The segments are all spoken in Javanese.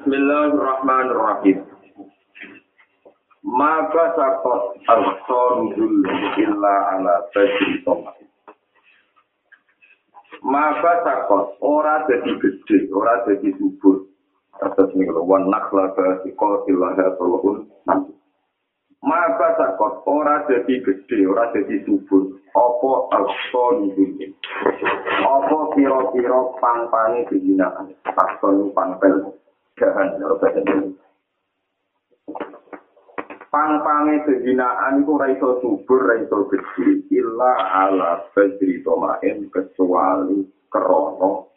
Bismillahirrahmanirrahim. Maka sakot al-sorudul illa ala bajri tomat. Maka sakot ora jadi gede, ora jadi subur. Atas ini kalau wan ke sikol silaha tolong nanti. Maka sakot ora jadi gede, ora jadi subur. Apa al-sorudul Apa piro-piro pang-pangi kehinaan. Akson pang-pel. Gahan, kalau bahasa pang-pange kehinaan iku ora iso subur, ora iso gede, illa ala badri tomain kecuali krono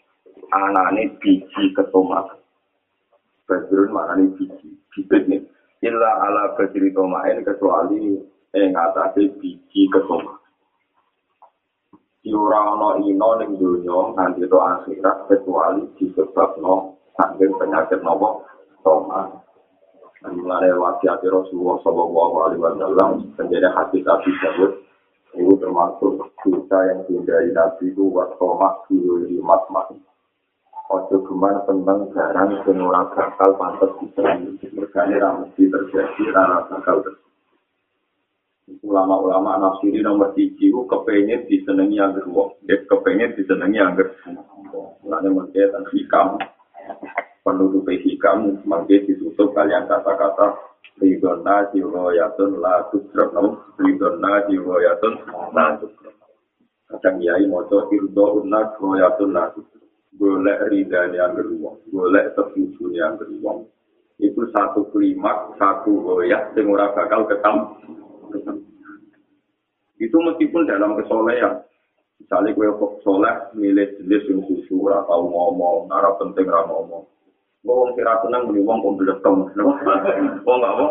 anane biji ketomak. Badrun maknane biji, bibit nih. Illa ala badri tomain kecuali ing atase biji ketomak. Ora ana ino ning donya nganti to akhirat kecuali disebabno saking penyakit nopo tomak. mulai wasiat Rasulullah Shallallahu Alaihi Wasallam menjadi hati Nabi Dawud itu termasuk dosa yang dihindari Nabi itu wasomak di matmat. Ojo geman tentang barang yang ora bakal pantas diserang. Mergane ra terjadi rara bakal Ulama-ulama nafsiri nomor tiga itu kepengen disenangi yang wong. Dia kepengen disenangi yang Mulanya mungkin hikam. Penutup hikam mungkin ditutup kalian kata-kata ridona jiroyatun la tukrem ridona jiroyatun la tukrem kadang yai moco irdo unna jiroyatun la tukrem golek ridan yang kedua golek sepuju yang kedua itu satu klimak satu goyak yang bakal ketam. Itu meskipun dalam kesolehan misalnya gue soleh milih jenis yang susu atau ngomong arah penting ra ngomong wong kira tenang muni wong kok blekem. Wong gak apa?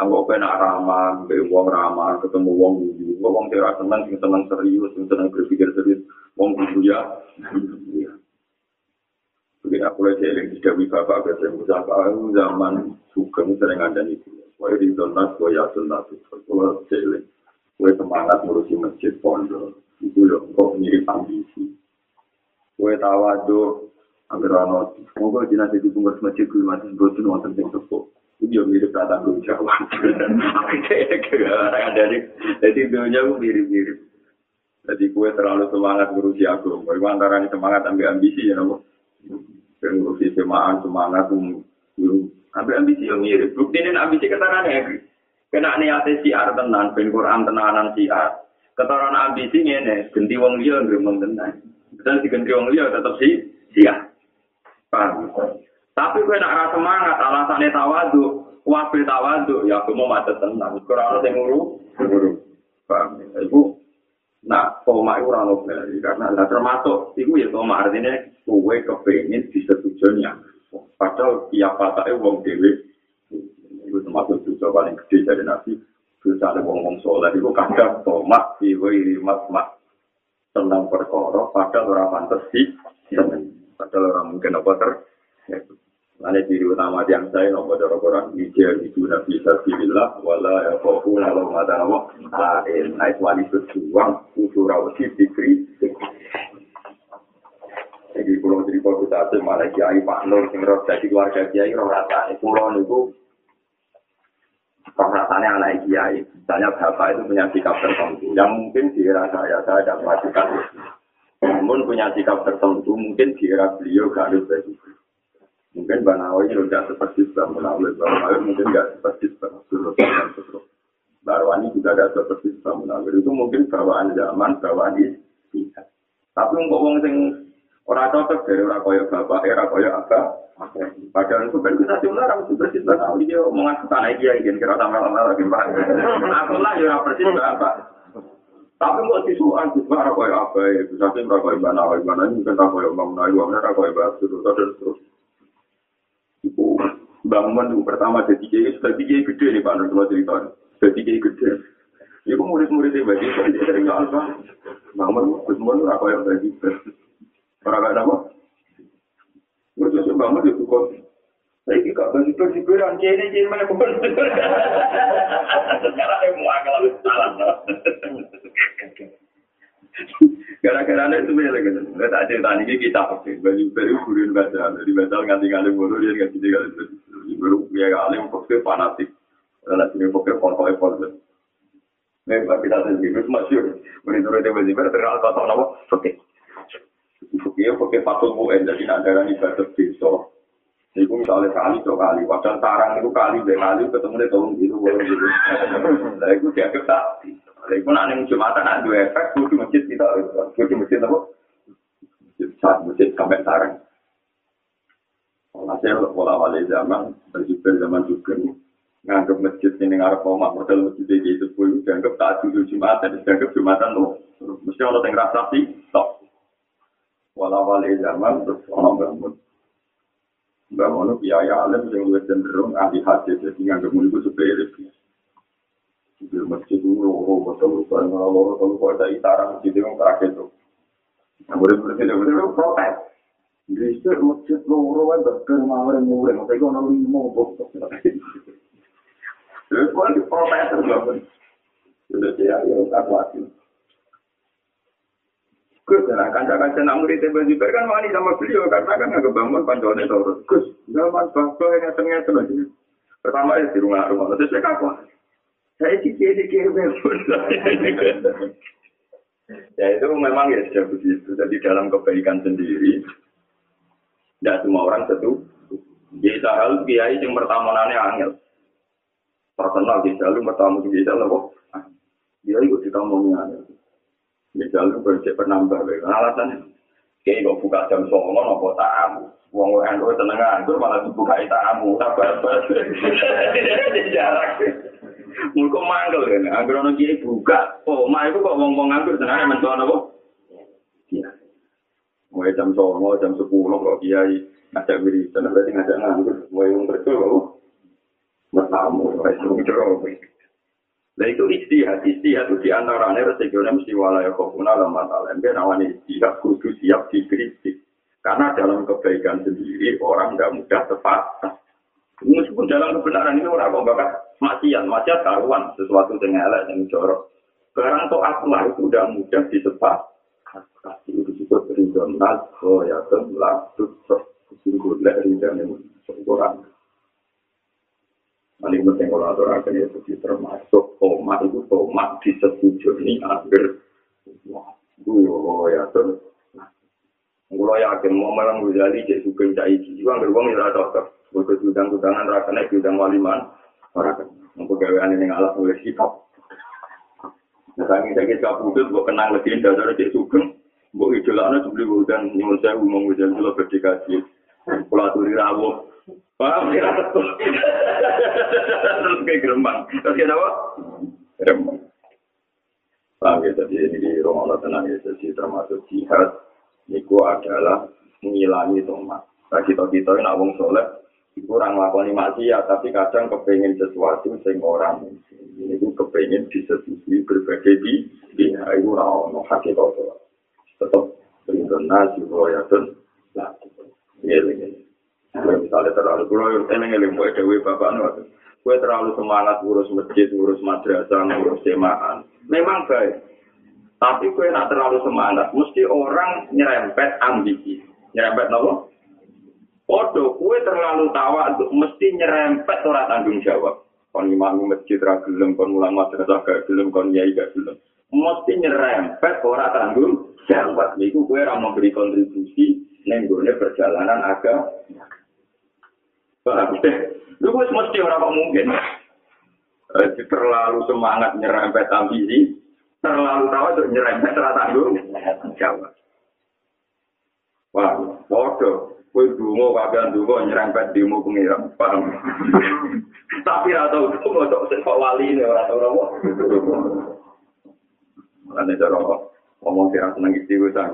Aku kena ramah, be wong ramah, ketemu wong guyu. Wong kira tenang, sing tenang serius, sing tenang berpikir serius. Wong guyu ya. Jadi aku lagi eling di Dewi Bapak ketemu Bapak zaman sugeng sering ada itu. Wah di donat, wah ya donat itu. Kalau eling, wah semangat ngurusi masjid pondok. Itu loh, kok mirip ambisi. Wah tawadu, Angger ana semoga jenazah di bungkus masjid kuwi masih boten wonten sing sepuh. Iki yo mirip kata jawab. Dari jadi dunia ku mirip-mirip. Jadi kue terlalu semangat ngurusi aku. Kue antara semangat ambil ambisi ya nopo. Ngurusi semangat semangat ambil ambisi yang mirip. Bukti ini ambisi keterangan ya. Kena niatnya siar tenan, ben Quran tenanan siar. Keterangan ambisi ini, ganti wong liya ngremeng tenan. Betul diganti wong liya tetap sih siar. Paham? Tapi gue nak rasa semangat, alasannya tawadu, wabil tawadu, ya aku mau macet tenang. Kurang ada yang nguru. Paham? Ibu, nah, toma itu orang nobel, karena nah, termasuk, itu ya toma artinya, gue kepengen disetujui yang Padahal tiap patahnya wong dewi, itu termasuk juga paling gede dari nabi. Terus ada wong-wong soleh, itu kadang toma, ibu iri mat-mat. Tentang perkara, padahal orang pantas sih, Padahal orang mungkin apa ter. Mana ciri utama yang saya nopo doro orang hijau itu nabi sabilillah wala ya kofu lalu mata nopo lain naik wali berjuang usul rawsi dikri. Jadi pulau cerita kita ada malah kiai Pak Nur sing jadi keluarga kiai roh rasanya pulau niku roh rasanya anak kiai. Misalnya bapak itu punya sikap tertentu yang mungkin di era saya saya tidak melakukan namun punya sikap tertentu, mungkin di era beliau gak ada. Mungkin Mbak Nawawi tidak seperti Mbak Munawir, Mbak mungkin gak seperti Mbak Surut. Mbak Arwani juga gak seperti Mbak Munawir, itu mungkin bawaan zaman, bawaan istihad. Tapi untuk orang yang orang cocok dari orang kaya bapak, era kaya apa, Padahal itu kan kita cuma orang itu persis Mbak Nawawi, dia omongan tanah dia, ingin kira sama lama lagi Mbak. Aku lah ya persis Mbak Tapi kok disuan, disuan apa kaya apa bisa sih mereka kaya mana, kaya mana, ini mungkin apa ya, bangun ayu, mana kaya batu, terus, terus, terus. Itu, bangun itu pertama jadi kiai, sudah kiai gede nih Pak Nur, kalau cerita, jadi kiai gede. Iku murid-muridnya bagi, dia sering nggak alfa. Bangun, semua itu apa yang bagi, orang kaya apa? Murid-murid bangun itu kok, Saya ini gak bagi bersiburan, ini ini mana pun. Sekarang saya mau agak salah. Gara-gara itu bela gitu. Nggak ada tani ini kita pakai baju baru kurin baca, dari baca nganti nganti bodoh dia nganti dia nganti baru ya kali pakai fanatik. Kalau sini pakai foto foto. Nih, kita sendiri masih menurut dia baju baru terkenal kata apa? Oke, oke, fatul bu, jadi nak darah ibadah besok. Iku misalnya kali dua kali, padahal sarang itu kali dua kali ketemu di tahun gitu, boleh gitu. Nah, itu dia kita. Nah, itu nanti jumatan ada dua efek, itu di masjid kita, itu di masjid apa? Saat masjid sampai sarang. Hasil pola wali zaman, berjubel zaman juga nganggap masjid ini ngarep omah model masjid ini itu pun dianggap tak dulu jumatan, dianggap jumatan loh. Mesti orang yang rasa sih. Walau wali zaman terus orang bangun. Bangun kiai alim yang lebih cenderung ahli hadis jadi nggak kemudian itu sepele. Di masjid itu loro betul betul loro kalau kau ada itaran masjid itu terakhir itu. Kemudian berarti itu itu protes. Di masjid loro kan bakal mawar murah, tapi kau nalar lima bos. Terus kau di protes Sudah dia yang tak kuatin. Gus, nah kanca-kanca nak murid Ibn Zubair kan wani sama beliau karena kan nggak bangun panjangnya terus. Gus, zaman bangsa yang ngetengnya terus. Pertama ya di rumah-rumah, terus saya kapan? Saya cikir-cikir berbun. ya itu memang ya sudah begitu. Jadi dalam kebaikan sendiri, tidak semua orang setuju. Jadi hal kiai yang pertama nanya angel. Personal di jalur pertama di jalur apa? Dia ikut ditamongnya angel. Misalnya bercek penambah, alasannya kayak kok buka jam songo nopo tamu, uang uang itu seneng nganggur malah dibuka tamu, sabar sabar, jarak. Mulko manggil kan, anggur ono kiai buka, oh mah itu kok ngomong nganggur senengnya mentuan apa? Iya. Mulai jam songo, jam sepuluh kok kiai ngajak wiridan, berarti ngajak nganggur, mulai yang kerja kok. Bertamu, itu Nah itu istihad, istihad itu diantaranya resikonya mesti walaya kofuna lama talem. Dan awan istihad kudu siap dikritik. Karena dalam kebaikan sendiri orang tidak mudah tepat. Meskipun dalam kebenaran ini orang kok bakal maksiat, maksiat karuan sesuatu yang elek yang jorok. Sekarang toh akulah itu udah mudah disepat. Kasih itu disebut ridon nas, oh ya temlah, tuh sungguh lek ridon yang seorang. Ini penting kalau aturakan ya jadi termasuk tomat itu tomat disetujui agar wah, gue ya tuh. Gue yakin mau malam Ghazali jadi suka cak iki, juga nggak uang ya cocok. Gue kesudang sudangan rasanya sudang waliman, kan. Untuk gawean ini ngalah mulai sikap. Nah, saking sakit kabudut, gue kenang legenda dari cek sugeng. Gue idolanya sebeli gue dan nyumun saya ngomong Ghazali lo berdikasi. Pulau turi rawuh, Paham ya? Terus kayak gerembang. Terus kayak apa? Gerembang. Paham ya? Jadi ini di rumah Allah tenang ya. Jadi termasuk jihad. Itu adalah mengilangi tomat. Nah kita-kita ini awang soleh. Itu orang melakukan maksiat. Tapi kadang kepengen sesuatu sing orang. Ini itu kepengen disetujui berbagai di. Ini itu orang hakikat. Tetap berikan nasi. Ya, dan. Nah, ini, ini. Misalnya terlalu kulo yang tenang eling buat dewi bapak nuat gue terlalu semangat ngurus masjid ngurus madrasah ngurus jemaah memang baik tapi gue nak terlalu semangat mesti orang nyerempet ambisi nyerempet nopo Podo, kue terlalu tawa untuk mesti nyerempet ora tanggung jawab. Kon imam masjid ra gelem, kon ulang madrasah gak gelem, kon yai gak gelem. Mesti nyerempet ora tanggung jawab. Niku kue ra memberi kontribusi ning perjalanan agama. Lu wis mesti ora kok mungkin. Eh, terlalu semangat nyerempet ambisi, terlalu tahu untuk nyerempet rata jawab. Wah, bodoh. Kue dungo, kagian dungo, nyerempet dimu pengiram. Paham? Tapi rata itu mau cok sekok wali ini, apa? Makanya cara ngomong kira seneng istighosah.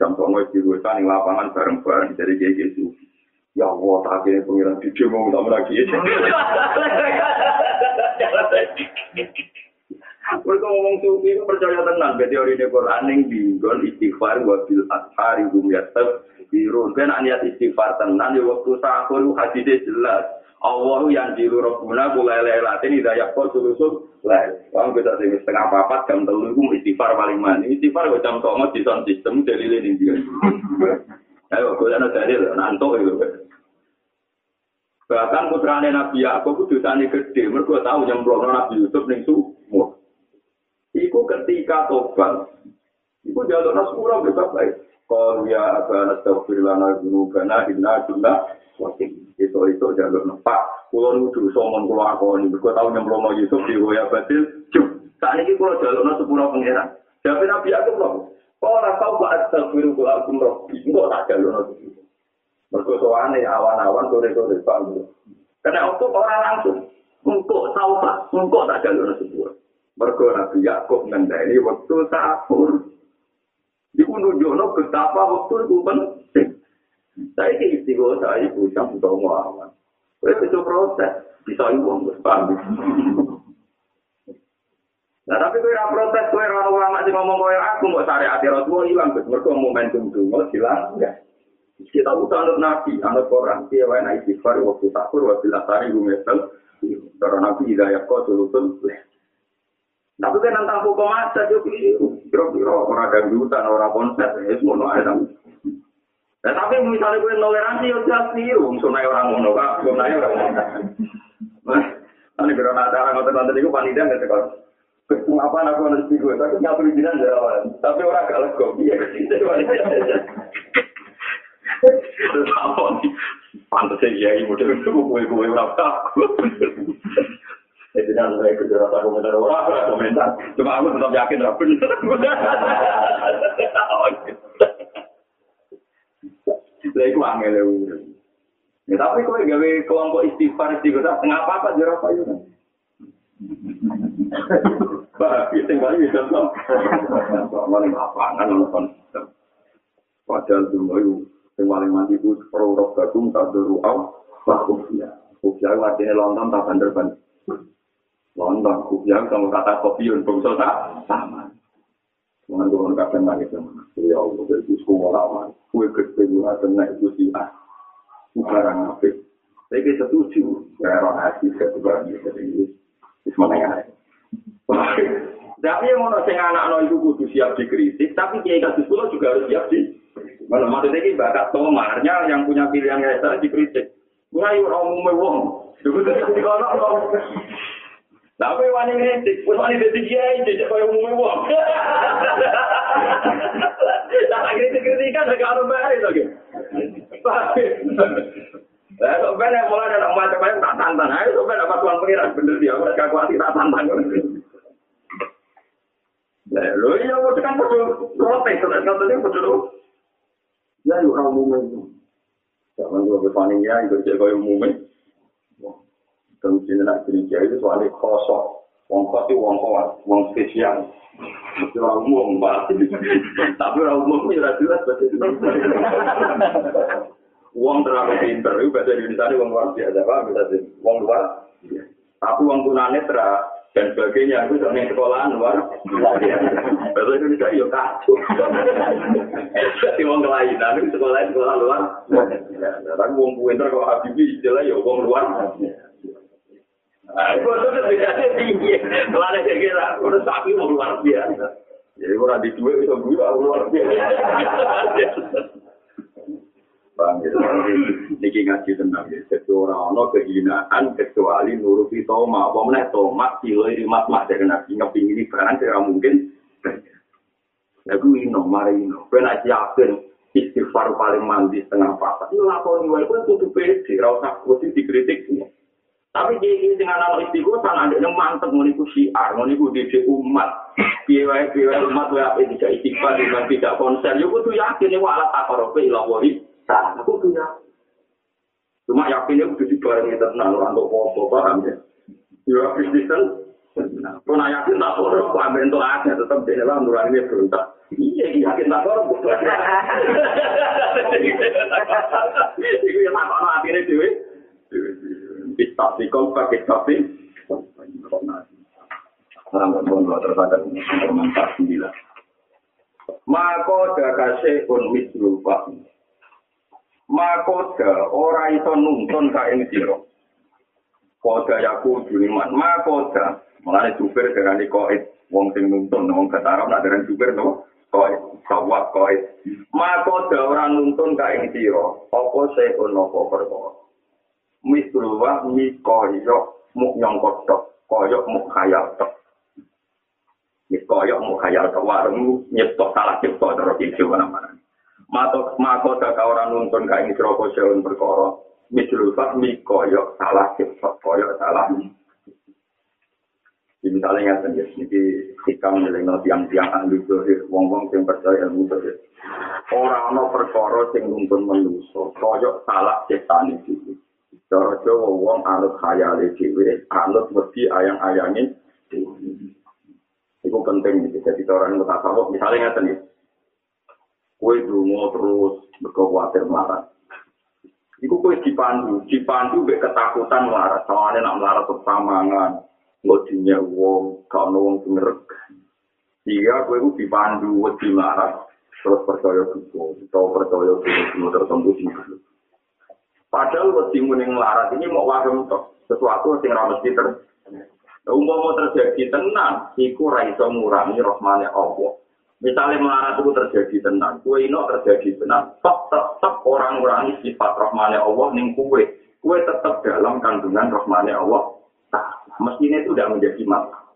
Jam songo istighosah di lapangan bareng-bareng. Jadi kayak gitu. Ya Allah, tak akhirnya pengiran di demo tak lagi. Mereka ngomong sufi itu percaya tenang. Jadi teori ini Quran yang binggon istighfar wabil ashari gum yatab birun. Kan niat istighfar tenang di waktu sahur hadisnya jelas. Allah yang jiru robbuna kula lelatin hidayah kok sulusul lah. Wong bisa sing setengah papat jam telu iku istighfar paling mani. Istighfar kok jam 09.00 di sound system dalile ning dia. Ayo kok ana dalil nanto itu. Bahkan putrane Nabi Yakub itu dosane gede, mergo tahu nyemplungno Nabi Yusuf ning sumur. Iku ketika tobat. Iku jalur sepura bisa baik. Kalau ya abana tawfir lana gunubana inna jumlah. Itu itu jalur nepak. Kulo nudu somon kulo akoni. Mergo tahu nyemplungno Yusuf di Hoya Batil. Cuk. Saat ini kulo jalur sepura pengeran. Jadi Nabi Yakub loh. Kalau rasau astagfiru kulo akum roh. Enggak tak jalur sepura. Mergo soane awan-awan sore-sore Pak. Karena waktu orang langsung engkau tahu Pak, engkau tak jalur sebuah. Mergo Nabi Yakub ngendani waktu sahur. Iku nunjukno betapa waktu itu penting. Saya ke istiqo saya ibu jam utama awan. Saya itu proses bisa uang paham. Nah tapi kowe ora protes kowe ora ulama sing ngomong kowe aku mau syariat Rasulullah ilang mergo momentum dungo hilang enggak. Kita butuh anut nabi, anut orang dia wae naik istighfar waktu sahur waktu lasari gumesel. Karena nabi hidayah kau sulusun. Tapi kan tentang hukum aja dia kira-kira orang dangdutan, orang konser, ya semua no ada. Nah, tapi misalnya gue toleransi, ya jelas sih, sunai orang ngono, kak, sunai orang ngono. Nah, nanti kira nak cara ngotot-ngotot itu panitia nggak sekolah. Apa aku harus gue, tapi nggak perizinan jalan. Tapi orang gak legok, iya, panitia. Terus apa nih? Pantasnya iya, ibu dari itu kue-kue orang takut. Jadi kan saya kerja rata komentar orang, komentar. Cuma aku tetap yakin lah bener. Lah iku angel ya. tapi kowe gawe kelompok istighfar istighfar tengah apa apa jero apa yo. Bah, itu kali bisa tuh. Mana nonton. Padahal dulu yang paling mati itu pro roh gadung tak beruang. Bah, kufia. Kufia artinya lontong tak bandar Lontong kufia kalau kata kopi untuk tak sama. Dengan turun kapan lagi sama. Ya Allah, dari sekolah lama. Kue gede gue ada naik itu sih ah. Barang apa? Saya setuju. Orang hati saya juga jadi ini. Semuanya Tapi yang mau sing anak no itu kudu siap dikritik, tapi kiai kasus pulau juga harus siap di. Malah maksudnya ini bakat tomarnya yang punya pilihan kayak saya dikritik. Mulai orang umum wong. Dulu tadi di kono Tapi wani kritik, wis wani dadi kiai jejak koyo umum wong. Lah kritik kritikan gak ono bare to ge. Lah kok ben mulai ada macam-macam tak tantang. Ayo kok ben apa tuan pengiran bener dia, gak kuat tak tantang. Lah lho iya kok kan kudu protes kan kudu. Ya yo ora umum. Jangan gua berpaning ya, itu jadi kau umum. Kalau sini nak jadi kiai itu soalnya kosong. Wong kos itu wong kuat, wong spesial. Itu orang umum, Pak. Tapi orang umum itu jelas bahasa. Wong terlalu pinter, itu bahasa Indonesia itu wong luar biasa, wong luar. Tapi wong tunanetra dan sebagainya itu yang sekolahan luar bahasa Indonesia ya kacau jadi wong kelainan itu sekolah sekolah luar tapi wong pinter kalau Habibie istilah ya wong luar Aku tuh bedanya tinggi. Kalau ada kira, udah sapi mau luar biasa. Jadi orang di dua bisa dua luar biasa. Niki ngaji tenang ya. Jadi orang ono kehinaan kecuali nuruti toma. Mana toma kilo ini mat mat dari nabi ngeping ini barang tidak mungkin. Lagu ino, mari ino. Benar yakin istighfar paling mandi setengah pasar. Ini lakoni wae pun tutup pede. Rasa kusi dikritik. Tapi dia ini dengan anak istiqo, sana ada yang mantep menipu syiar, menipu diri umat. Biaya biaya umat wa apa tidak dengan tidak konser. Ya aku tuh yakin, wah alat akarobe ilawari. Sana aku yakin. Cuma yakinnya udah dibarengi tenang, orang tuh popo, paham ya? Ya, Kristen. Kau nak yakin tak korup, kau ambil untuk ada, tetap di dalam nurani ini berontak. Iya, yakin tak korup. Itu yang tak korup, akhirnya dewe. Istati kau pakai tapi Makoda kasih pun mislupa. Makoda ora iso nuntun ka ing sira. Koda yaku juliman, ma koda. Mulane supir darani koit, wong sing nuntun, wong kata nak darani supir no, koit, sawat koit. Ma koda orang nuntun ka ing sira, apa se ono apa perkara. Misruwa mi koyo muk nyong kotok, koyo muk khayal. Mis koyo muk khayal tok warung nyiptok salah cipta terus iki mana-mana. Matok mako dak orang nuntun ka ing sira apa se ono perkara. Misrul fahmi koyo salah cipta, koyo salah Di misalnya nggak sendiri, ini hikam nilai tiang-tiang ahli zohir, wong-wong yang percaya ilmu zohir. Orang no perkara sing nuntun menuso, koyok salah ciptaan itu. Cara Jawa wong anut khayale dhewe, anut mesti ayang-ayange Iku penting gitu. Jadi orang mutasawuf misalnya sendiri. Kue dungo terus berkekuatan melarat. Iku kue dipandu, dipandu be ketakutan melarat. Soalnya nak melarat persamangan, ngodinya wong, gak ono wong semerek. Iya, kue ku dipandu, wedi melarat. Terus percaya duko, atau percaya duko tertentu sih. Padahal wedi muning melarat ini mau wadem. Sesuatu sing ra mesti ter. Umpama terjadi tenang, iku ra iso rahmane Allah. Misalnya melarat itu terjadi tenang, kue ino terjadi tenang, tetap tetap orang ngurangi sifat rahmane Allah ning kue. Kue tetap dalam kandungan rahmane Allah. Nah, mestinya itu tidak menjadi masalah.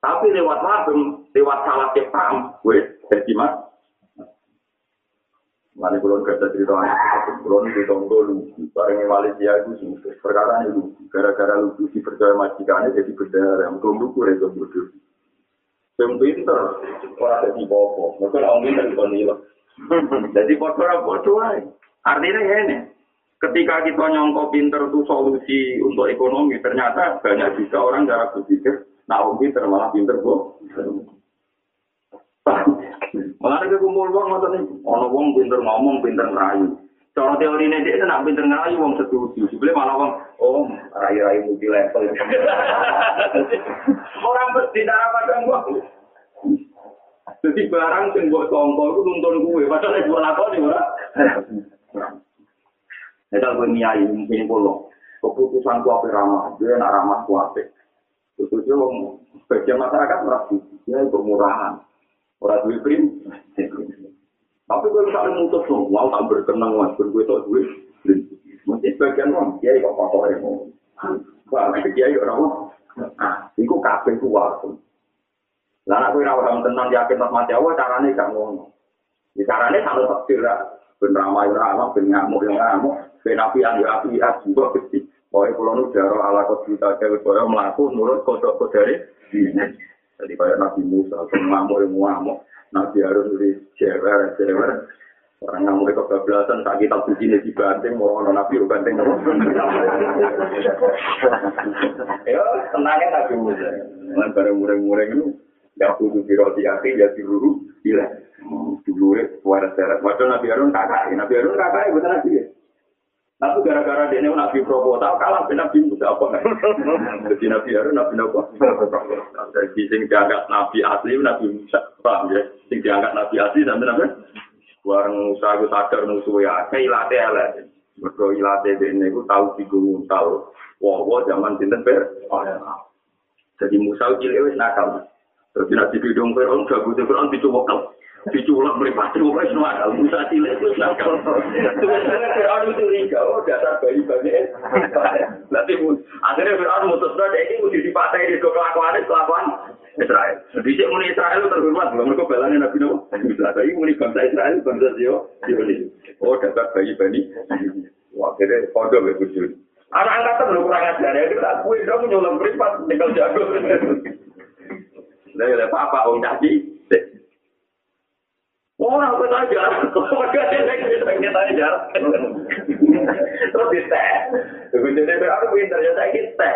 Tapi lewat wadem, lewat salah ciptaan, kue jadi masalah. Mari kulon kerja cerita anak, kulon di tonggo lucu, bareng Malaysia itu sukses. Perkara ini lucu, gara-gara lucu dipercaya majikannya jadi berdara, mungkin lucu itu bodoh. Yang pinter, orang jadi bobo, mungkin orang pinter itu nilai. Jadi bodoh bodoh aja. Artinya ini, ketika kita nyongko pinter itu solusi untuk ekonomi, ternyata banyak juga orang cara berpikir, nah orang pinter malah pinter bodoh. Mengenai ke kumpul iki, ana wong pinter ngomong, pinter ngerayu. Cara teorine dia nak pinter ngerayu wong setuju. Sebelum malah wong, oh, rayu-rayu multi level. Orang bertindak apa dong wong. Jadi barang sing mbok sangka iku nuntun kuwe, padahal iku lakoni ora. Nek aku nyai mungkin kulo, keputusan ku ape ramah, dia nak ramah ku ape. Terus dia wong sebagian masyarakat merasa dia itu murahan. Orang duit prim. Kalau misalnya mutus mau tak berkenang mas, bergue tak duit. Mungkin sebagian orang, dia kok kotor ya mau. Wah, dia ya orang Ah, itu kafe itu waktu. Lah aku ora orang tenang yakin mas mati awal carane gak ngono. Di carane kalau takdir lah. Ben ramai ora ben ngamuk yang ngamuk, ben api yang api juga gede. Pokoknya kalau nu jaro ala kau cerita cewek kau melaku nurut kodok kodari. Jadi kayak Nabi Musa, ngamuk yang ngamuk. Nabi Harun di cewer, cewer. Orang ngamuk itu kebablasan, tak kita puji nih dibanting, mau ono Nabi banting. Ya, tenangnya Nabi Musa. Lan bareng mureng-mureng itu, ya kudu diroti hati, ya diruru, gila. Dulure, suara seret. Waduh Nabi Harun kakak, Nabi Harun kakak, betul Nabi ya. Tapi gara-gara dia ini Nabi tahu kalah dengan Nabi Musa apa Jadi Nabi Harun Nabi apa? Jadi sing dianggap Nabi asli Nabi Musa paham ya? Sing dianggap Nabi asli sampai Nabi Warang Musa itu sadar musuh ya, kayak ilate elek. Mereka ilate ini itu tahu tiga tahu. Wah, wah zaman sinten ber. Jadi Musa cilik wis nakal. Terus nanti bidung Fir'aun gak butuh Fir'aun dicoba diculak meripati wes nakal Musa cilik itu nakal Fir'aun itu curiga oh dasar bayi bayi nanti akhirnya Fir'aun mutus berada ini mesti dipatah di kelakuan kelakuan Israel di sini muni Israel terhormat belum mereka balangin Nabi Nuh bisa tapi muni bangsa Israel bangsa Sio oh dasar bayi bayi akhirnya kode begitu anak angkatan belum kurang ajar ya kita akui dong nyulam privat tinggal jago Nah, ya, apa-apa, om caci. Orang kita aja, keluarga kita kita aja. Terus di tes, jadi aku pinter ya saya kita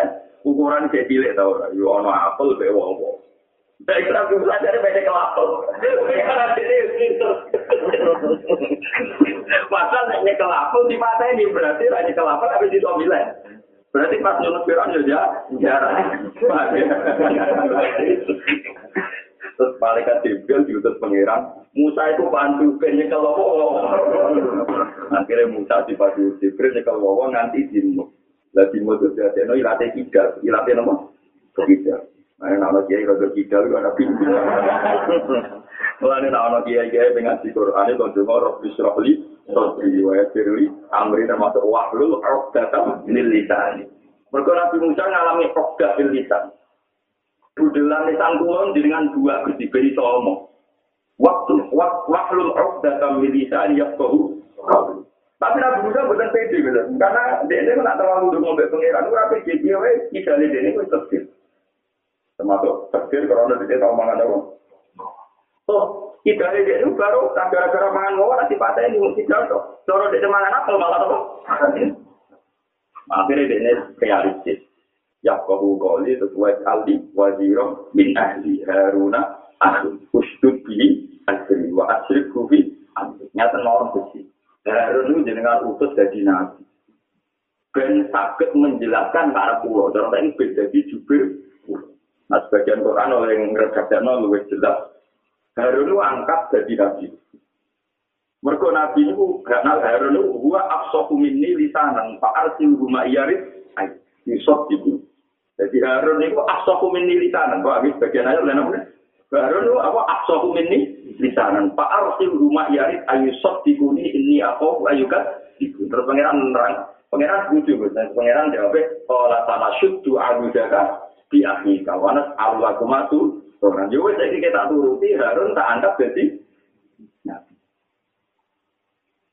ukuran kayak cilik tau, yo ono apel be wong wong. Saya kira aku belajar beda kelapel. Karena jadi pinter. Pasal hanya kelapel di mata ini berarti hanya kelapel habis di tomilen. Berarti pas nyulut piron ya jarang. Terus malaikat Jibril diutus pangeran, Musa itu bantu ke nyekel Akhirnya Musa dibantu Jibril nyekel wawo nganti dimu. Lah di modus dadi no ilate kidal, ilate nopo? Kidal. Nah, nama kiai rada kidal itu ada pintu. Mulane nama kiai kiai dengan di Quran itu cuma roh bisrohli, sotri wa yasirli, amri termasuk wahlul uqdatam lil lisan. Mergo Nabi Musa ngalami uqdah lil lisan. Budelan lisan kulon dengan dua kediberi somo. Waktu wahlul uqdatam lil lisan yafqahu Tapi Nabi Musa bukan pede, karena dia ini tak terlalu dulu ngomong pengiran, itu rapi jadi, kita lihat ini itu tertib. Termasuk tertib, karena dia tahu mangan apa. Oh, kita lihat ini baru, gara-gara mangan ngomong, nanti patah ini mesti jatuh. Kalau dia mangan apa, malah apa? Akhirnya dia ini realistis. Ya kau kali sesuai aldi wajirom min ahli haruna ahli ustud bi asri wa asri kufi nyata norm kecil Harun itu jenengan utus jadi nabi. Ben sakit menjelaskan para pulau. Dan ini beda di jubir. Nah, sebagian Quran oleh yang redaksinya lebih jelas. Harun itu angkat jadi nabi. Mereka nabi itu, karena Harun itu, gua absohu minni lisanan, pak arsil rumah iyarit, yusuf itu. Jadi Harun itu absohu minni lisanan, habis bagian aja oleh namanya. Harun itu apa absohu minni lisanan. Pak Arsil rumah yarit ayu sok dikuni ini aku ayu kan itu terus pangeran nerang pangeran lucu dan pangeran jawab kalau sama syutu abu jaga di akhir kawanas Allah kumatu orang juga saya kita turuti Harun tak anggap jadi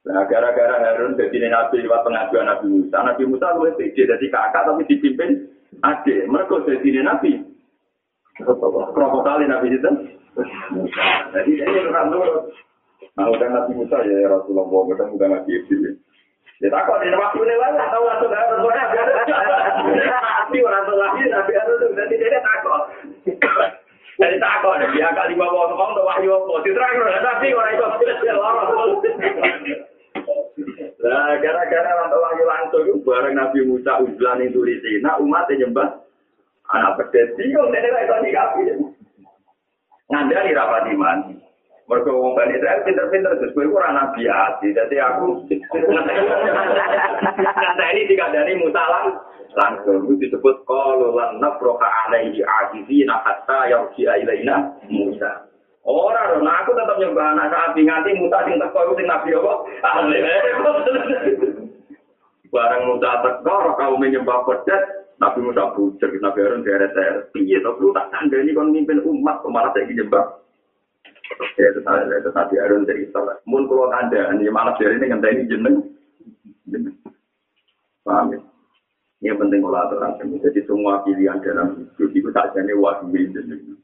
Nah, gara-gara Harun jadi nabi lewat pengajuan Nabi Musa. Nabi Musa lu itu jadi kakak tapi dipimpin adik. Mereka jadi nabi. Kali nabi itu? Jadi ini orang nurut. Nah, udah Nabi Musa ya Rasulullah, udah udah Nabi Ibrahim. Ya tak kok, ini waktu ini lah, tahu waktu nggak harus Tapi orang tua lagi, Nabi harus jadi dia takut. Jadi takut, dia kali bawa ngomong tuh wahyu apa, diterang tapi orang itu Nah, gara-gara orang tua wahyu langsung, bareng Nabi Musa ujian itu di sini, umatnya nyembah anak pedet, bingung, lah itu dikapi. Ngandani rapat iman. Mereka ngomong Bani Israel pinter-pinter, terus gue kurang nabi hati. Jadi aku kata ini dikandani mutalang langsung itu disebut kalau lan nafroka alaihi ajizi nakata yang dia ilaina Musa. Orang, nah aku tetap nyembah anak sapi nganti Musa sing teko sing nabi apa? Barang Musa teko, kau menyembah pedet, Nabi Musa bujuk, Nabi Harun deret-deret. Iya, tapi lu tak ini kon mimpin umat, kok malah saya jebak. Ya, itu Nabi Harun dari Israel. Mun ada, ini malah dari ini ngenteni jeneng. Paham ya? Ini penting kalau aturan ini. Jadi semua pilihan dalam hidup itu tak jadi wahyu jeneng.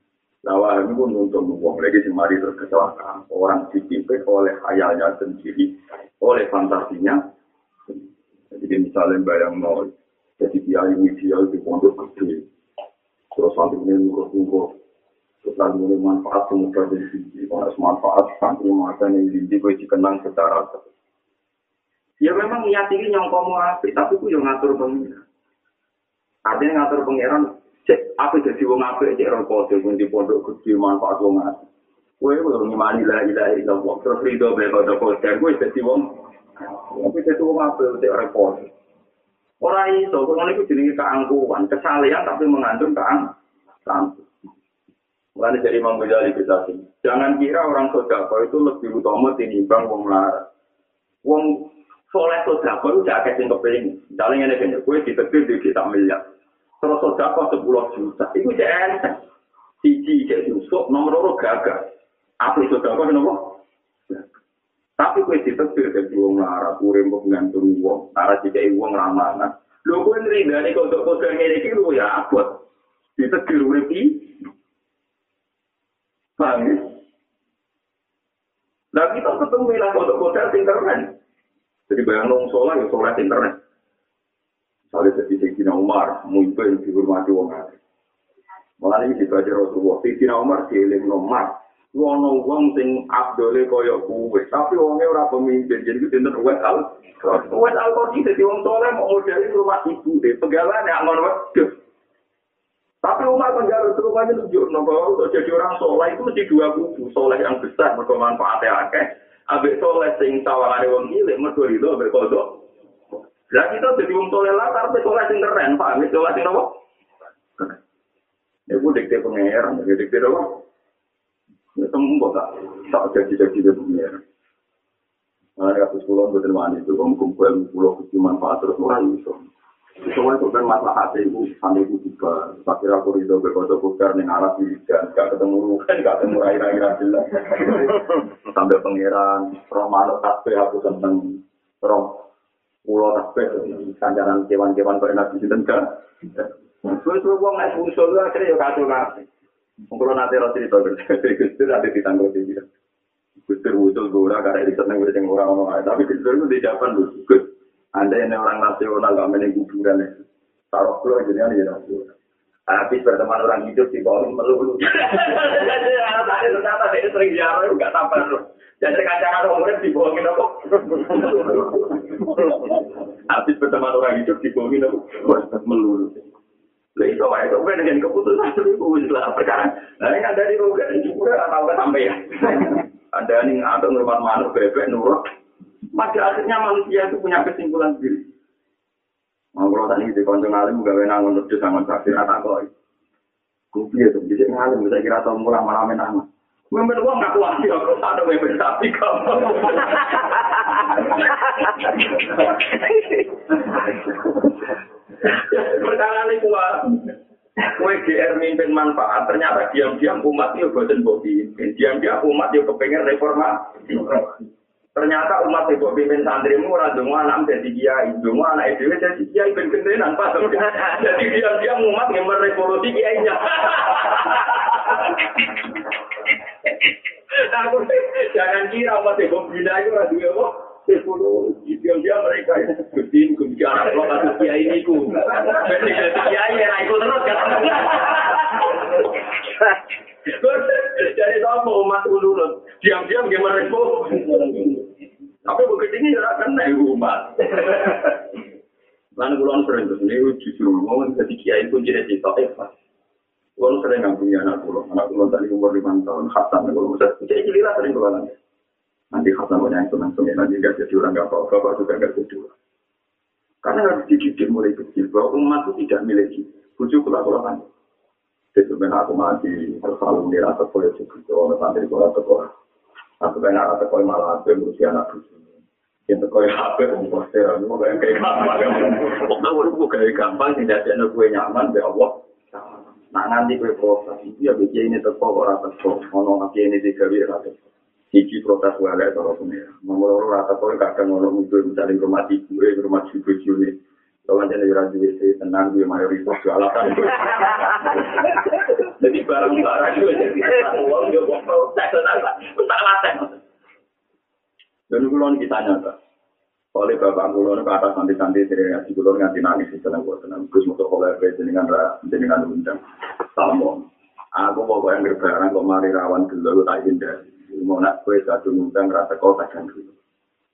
Nah, wahyu pun untuk membuang lagi si mari terus kecelakaan. Orang dipimpin oleh hayalnya sendiri, oleh fantasinya. Jadi misalnya bayang mau jadi kiai ideal di pondok gede. Terus nanti ini nunggu-nunggu terus nanti ini manfaat semoga dari sini harus manfaat nanti masa ini jadi gue dikenang secara ya memang niat ini yang kamu api tapi gue yang ngatur pengiran. Artinya ngatur pengiran cek apa jadi wong api cek rokok pun di pondok gede manfaat wong api gue belum ngimani lah ilah ilah terus ridho bela doko gue jadi wong tapi jadi wong api cek rokok Orang itu, kalau itu jenis keangkuhan, kesalahan tapi mengandung keangkuhan. Mulai dari Imam Ghazali kita. Jangan kira orang sodako itu lebih utama tinimbang wong lara. Wong soleh sodako itu gak kasih kepingin. Misalnya ini kayaknya, gue ditetir di kita miliar. Terus sodako 10 juta. Itu jangan Siji, jadi usuk, nomor loro gagal. Apa itu sodako, nomor? Tapi kue ditebir ke wong lara, kure mbok ngantung wong, lara jika wong ramanan. Lho kue nrindani kok untuk kode ngene iki lho ya abot. Ditebir urip iki. Paham ya? Nah kita ketemu lah untuk kode internet. Jadi bayang nong sholat ya sholat internet. Misalnya jadi Sayyidina Umar, mungkin dihormati wong lara. Malah ini dibaca Rasulullah, Sayyidina Umar dieling nomar, Wono wong sing abdole kaya kuwe, tapi wonge ora pemimpin, jadi dinten wet al. Wet al kok iki wong soleh mau model di rumah ibu deh, pegalan ya ngono waduh. Tapi umat penjara itu rumahnya tunjuk, no, untuk jadi orang soleh itu mesti dua kubu, soleh yang besar, mereka manfaatnya akeh. Abis soleh sing tawangane wong cilik, mereka itu abis kodok. Lah kita jadi wong soleh lah, tapi soleh sing keren, Pak. Wis soleh sing apa? Ya ku dikte pengeran, dikte apa? Ya temu tak tak jadi-jadi dia pengeran. Nah, kasus pulau betul mana itu, kamu kumpul pulau kecil manfaat terus orang itu. Semua itu kan masalah hati ibu, sampai ibu juga. Tapi aku itu berkata bukar nih arah di dan gak ketemu kan gak ketemu rai-rai jelas. Sambil pangeran, roh malu tasbih aku seneng. Roh pulau tasbih, kanjaran kewan-kewan kau enak di sini kan. Terus lu gua naik musuh lu akhirnya ya kacau kasih. Mungkin nanti roti itu berarti nanti ditanggung di sini. Gusir wusul gora karena ini seneng berarti orang-orang. Tapi gusir itu di Japan Gus. Anda ini orang nasional, gak main kuburan ya. Taruh pulau jadi ini ya Habis berteman orang hidup di bawah melulu. Jadi tadi ternyata dia sering ziarah, gak sabar loh. Jadi kacangan umurnya dibohongin apa? Habis berteman orang hidup dibohongin apa? Melulu. Lah itu wae itu dengan keputusan itu lah perkara. Nah ini ada di ini juga tahu kan sampai ya. Ada nih ada ngurmat manuk bebek nurut. pada akhirnya manusia itu punya kesimpulan sendiri. Mau kalau tadi di konco ngalim gak untuk di sangon sakit atau koi. Kupi itu bisa ngalim bisa kira tau mulai malam enak. Memimpin uang gak kuat sih, aku ada memimpin sapi kamu. Perkara ini kuat. Kue GR mimpin manfaat, ternyata diam-diam umat itu bosan bobi. Diam-diam umat itu kepengen reformasi. Ternyata umat ibu pimpin santrimu ora dongo anak jadi kiai, dongo anak dhewe jadi kiai ben gendenan pas. Jadi diam-diam umat ngemer revolusi kiainya. Aku jangan kira umat ibu bina itu ora duwe apa. Revolusi diam-diam mereka ya gedin kumpi anak lo kasus kiai niku. Ben jadi kiai ya ikut terus kan. Jadi apa umat ulurut? Diam-diam gimana revolusi? Tapi begitu ini kan naik umat. Lalu kulon sering ini justru mau jadi kiai pun jadi cerita ikhlas. Kulon sering nggak punya anak kulon, anak kulon tadi umur lima tahun, Hasan kulon bisa jadi gila sering kulon. Nanti Hasan punya yang senang senang nanti nggak jadi orang nggak apa-apa, bapak juga nggak jadi orang. Karena harus dididik mulai kecil bahwa umat itu tidak miliki bujuk kulon kulon Jadi sebenarnya aku mati harus selalu nira atau kau juga kalau santri kau atau kau. Aku pengen atau kau malah aku berusia anak bujuk. Itu kau HP komposter, mau kayak kayak gampang. Pokoknya gue kayak gampang, tidak ada gue nyaman, be Allah. Nah nanti gue proses itu ya bikin ini teko orang teko, ngono nanti ini tiga wira teko. Siji protes gue ada kalau punya. Nomor orang rata kau kadang ngono muncul misalnya rumah tidur, rumah tidur sini. Kalau jadi orang WC tenang gue mayoritas jualan. Jadi barang-barang gue jadi uang gue mau protes, tak latih. Dan kulon kita nyata. Oleh bapak kulon ke atas nanti-nanti dari ngaji kulon nganti nangis di dalam buat tenang. Gus mau kolek jenengan jenengan undang. Tamu. Aku mau yang berbarang kok mari rawan dulu tak indah. Mau nak kue satu undang rasa kau tak kan dulu.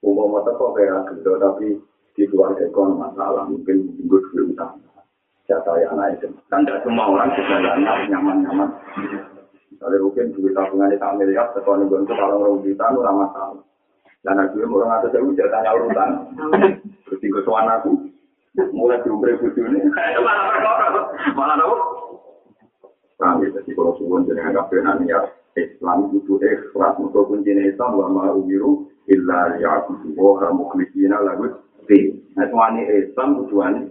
Umum mau teko kayak gitu tapi di keluarga kon masalah mungkin gue dulu utang. Jatah yang itu. Kan tidak semua orang juga nyaman-nyaman. Misalnya mungkin duit tabungan itu miliar, sekolah gue untuk kalau orang juta, itu ramah masalah. Dan aku yang orang atas saya tanya urutan. Terus tinggal soal aku. Mulai diumre budu ini. Malah perkara. Malah apa? Kami jadi kalau suwon jadi anggap benar ya. Islam itu ikhlas untuk kuncinya Islam wa ma umiru illa ya'budu wa mukhlisina lahu din. Nah, tuani Islam tujuan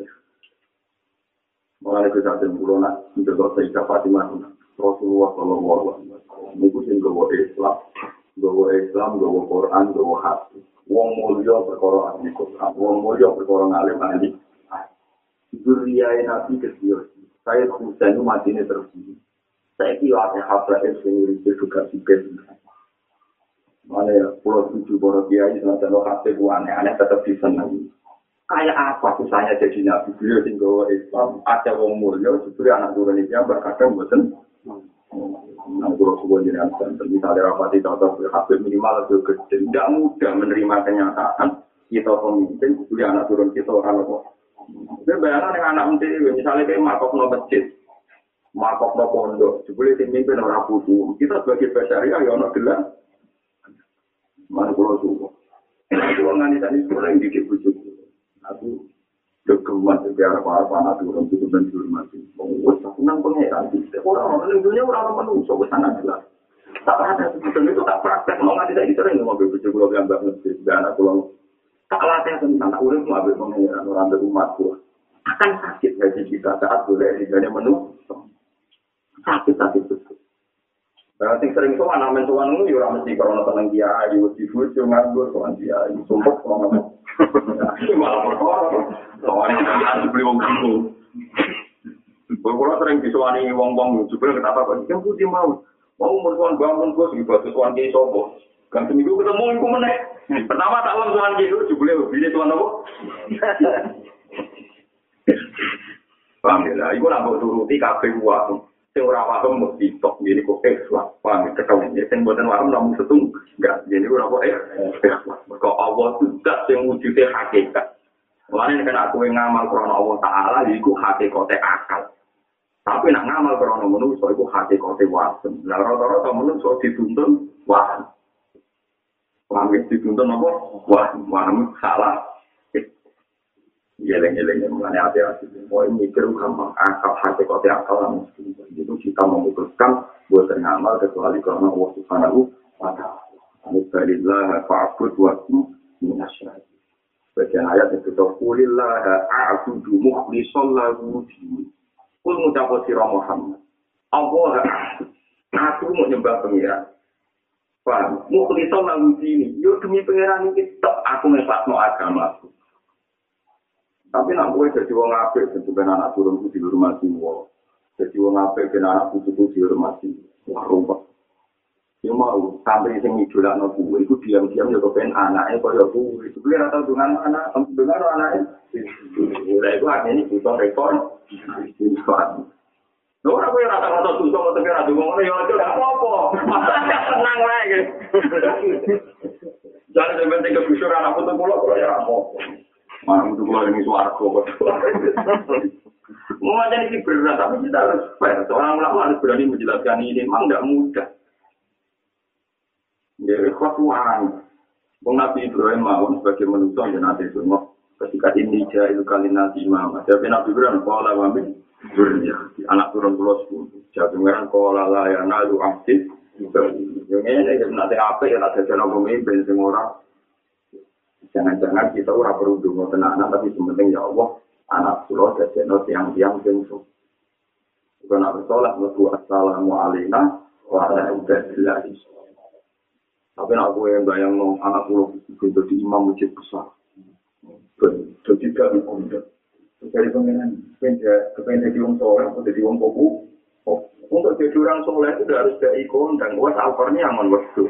Mulai ke saat yang bulan menjaga Sayyidah Fatimah Rasulullah Sallallahu Alaihi Wasallam. Mungkin Islam gawa Islam, gawa Quran, gawa hati. Wong mulya perkara ahli Quran, wong mulya perkara ngalim ahli. Duriya nabi kesiyo. Saya Husain itu mati ini terus. Saya kira ada hafla sing itu juga sipet. Mana ya, pulau tujuh boro kiai, semacam lo hati ku aneh-aneh tetap disenangi. Kayak apa susahnya jadi nabi beliau sing gawa Islam, ada wong mulya, justru anak turun itu yang berkata. Nah, kalau sebuah jenengan banten, misalnya rapati contoh Habib minimal itu gede, tidak mudah menerima kenyataan kita pemimpin, kuliah anak turun kita orang apa. Ini bayaran yang anak menteri, misalnya kayak makok no masjid, makok no pondok, jebule sing mimpin orang butuh. Kita sebagai basyariah ya ono gelar. Mana subuh. Nah, kalau sekolah yang dikit bujuk. Aku Dokumen sebiar para anak turun itu ben dihormati. Wes senang pengeran di orang-orang dunia orang-orang manusia wes sangat jelas. Tak ada sebetulnya itu tak praktek. Mau nggak tidak sering mobil bujuk pulau yang mbak mesti anak pulau. Tak latih tentang tak urip mau ambil pengeran orang berumat tua. Akan sakit gaji kita saat boleh jadi menu. Sakit sakit betul. Berarti sering tuh anak itu ya mesti karena tenang dia ayu di bujuk nganggur tuan dia ayu sumpah sama malah perkara. Soalnya dia beli wong itu. Kalau sering disuani wong-wong, juga kenapa kok? Yang putih mau. Mau mertuan bangun bos, ibu tuan kiai sopo. Kan seminggu ketemu ibu meneh. Pertama tak uang tuan kiai itu bini tuan apa? Paham ya? Ibu nak turuti kafe uang. Sing ora paham mesti tok ngene kok ikhlas. Paham? Ketemu ya sing boten paham namun setung. Enggak, jadi ora kok ikhlas. Mergo Allah tidak sing wujude hakikat. Mulane nek aku ngamal krana Allah taala iku hakikate akal. Tapi nak ngamal krono menungso iku hati kote wasem. Lah rata-rata menungso dituntun. Wah, dituntun apa? Wah, wah, salah. Geleng-geleng mengenai hati-hati. Mau mikir gampang akal hati kote akal lah mesti. Itu kita memutuskan buat ngamal kecuali karena Allah Subhanahu wa taala. Alhamdulillah fa'bud wa minasyarakat. Bagian ayat itu, Kulillah a'budu mukhlishan lahu dini. Kul ngucapo sira Muhammad. Allah aku mau nyembah pengiran. Paham? Mukhlison lagu sini. Yo demi pengiran ini tetap aku ngepatno agama aku. Tapi nak gue jadi wong apik, tentu kan anak turun itu dihormati wong. Jadi wong apik, kan anak putu itu dihormati. Wah, rumpah. Yang mau sampai sing idolak no gue, itu diam-diam ya kepen anaknya kaya gue. Itu gue rata dengan anak, dengan anaknya. Mulai itu akhirnya butuh rekor. Lho ora kowe rata-rata susah mau tegar adu ngono ya aja gak apa-apa. Tenang wae gitu. Jangan sampai tinggal busur anak putu kula kula ya apa. Mana putu kula ini suarga kok. Mau macam ini berat, tapi kita harus fair. Seorang ulama harus berani menjelaskan ini, memang tidak mudah. Ya, ikhlas orang. Bung Nabi Ibrahim mau sebagai manusia yang nanti semua ketika ini jahil kali nanti imam. Tapi Nabi Ibrahim pola wamin ya anak turun pulau sepuluh. Jadi mereka pola lah ya nalu aktif. Yang ini nanti apa ya ada jalan pemimpin semua orang. Jangan-jangan kita ora perlu dungo tenanan tapi sementing ya Allah anak pulau jadi no tiang-tiang jengso. Bukan aku sholat, assalamu alaikum wa ala ibadillahi Tapi nak gue yang bayang no anak pulau itu jadi imam masjid besar. Jadi gak diundang. Dari pengenan, kepengen jadi orang soleh atau jadi orang kopu. Untuk jadi orang soleh itu harus ada ikon dan gue alkornya aman waktu.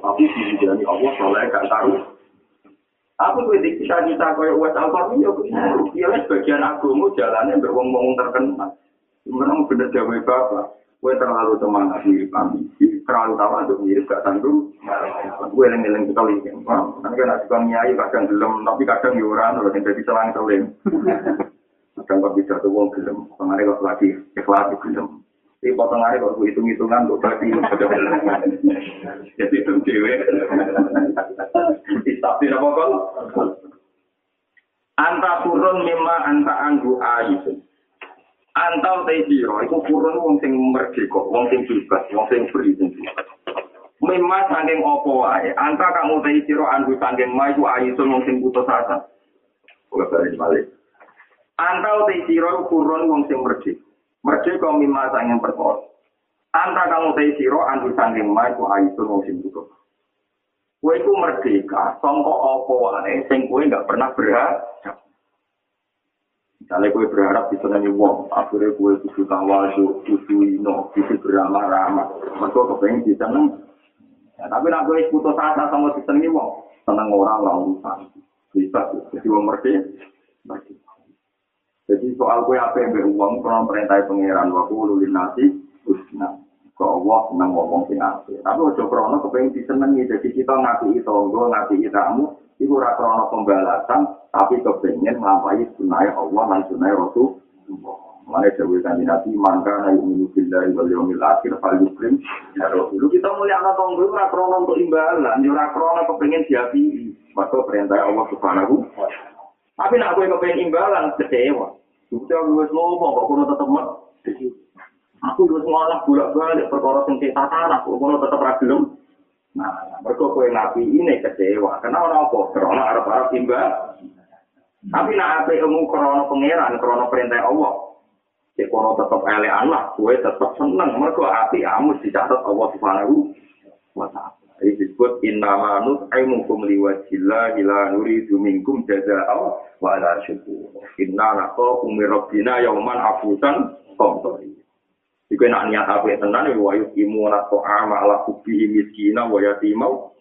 Tapi di jalan Allah soleh gak taruh. Aku kritik kita kita kaya wes alkornya ya begini. Dia sebagian agama jalannya berwong-wong terkenal. Memang bener jawab bapak. Gue terlalu semangat mirip kami. Terlalu tahu untuk mirip gak tanggung. Gue eleng-eleng sekali. Kan kan suka nyai kadang gelem, tapi kadang yuran. Kalau yang jadi selang selim. Kadang kok bisa tuh wong gelem. Pengaruh kok lagi ikhlas gelem. Di potongannya kok gue hitung-hitungan kok berarti Jadi itu cewek. Tapi apa kok? Anta turun mima anta anggu ayu. Antau te siro, iku kurun wong sing merdeka, wong sing bebas, wong sing free. Memang saking opo wae, anta kamu te siro andu saking ma iku ayu wong sing putus asa. Ora bali balik. Antau te siro kurun wong sing merdeka. Merdeka mima saking perkara. Anta kamu te siro andu saking ma iku ayu wong sing putus. Kowe iku merdeka, sangka opo wae sing kowe gak pernah berhak. Misalnya gue berharap bisa nanya wong, akhirnya gue kudu tawadu, kudu ino, kudu beramah-ramah. Mereka kepengen bisa neng. Ya, tapi nak gue putus asa sama sistem ini wong, seneng orang orang urusan. Bisa, jadi wong merdi. Jadi soal gue apa yang beruang, kalau perintah pengiran, waktu ululin nasi, usna. Ke Allah seneng ngomong sing asli. Tapi ojo krono kepengen disenengi, jadi kita ngati itu, gue ngati itamu, itu ora krono pembalasan, tapi kepengen melampaui sunai Allah dan sunai Rasul. Mana jauh kan nabi mangka naik menuju dari wal yaumil akhir fal yukrim ya Rasul. Kita mulia anak tonggo ora krono untuk imbalan, ora krono kepengen diapi. Maka perintah Allah Subhanahu Tapi nak gue kepengen imbalan, kecewa. Sudah gue ngomong, kok kuno tetep mat. Aku gue ngolah bolak-balik perkara sing tanah, kok kuno tetep ra gelem. Nah, mereka kue ngapi ini kecewa. Karena orang apa? Karena arah-arah timbal. Tapi nak apa ilmu krono pangeran, krono perintah Allah. Cek kono tetap ele anak, kue tetap seneng. Mereka api amus dicatat Allah subhanahu wa ta'ala. Ini disebut innama nut'imukum liwajillah ila nuridu minkum jaza'aw wa la syukur. Inna naqakum min rabbina yauman afusan qamtari. Jika nak niat apa tenan ya wa yuqimu ta'ama ala hubbihi miskina wa yatimau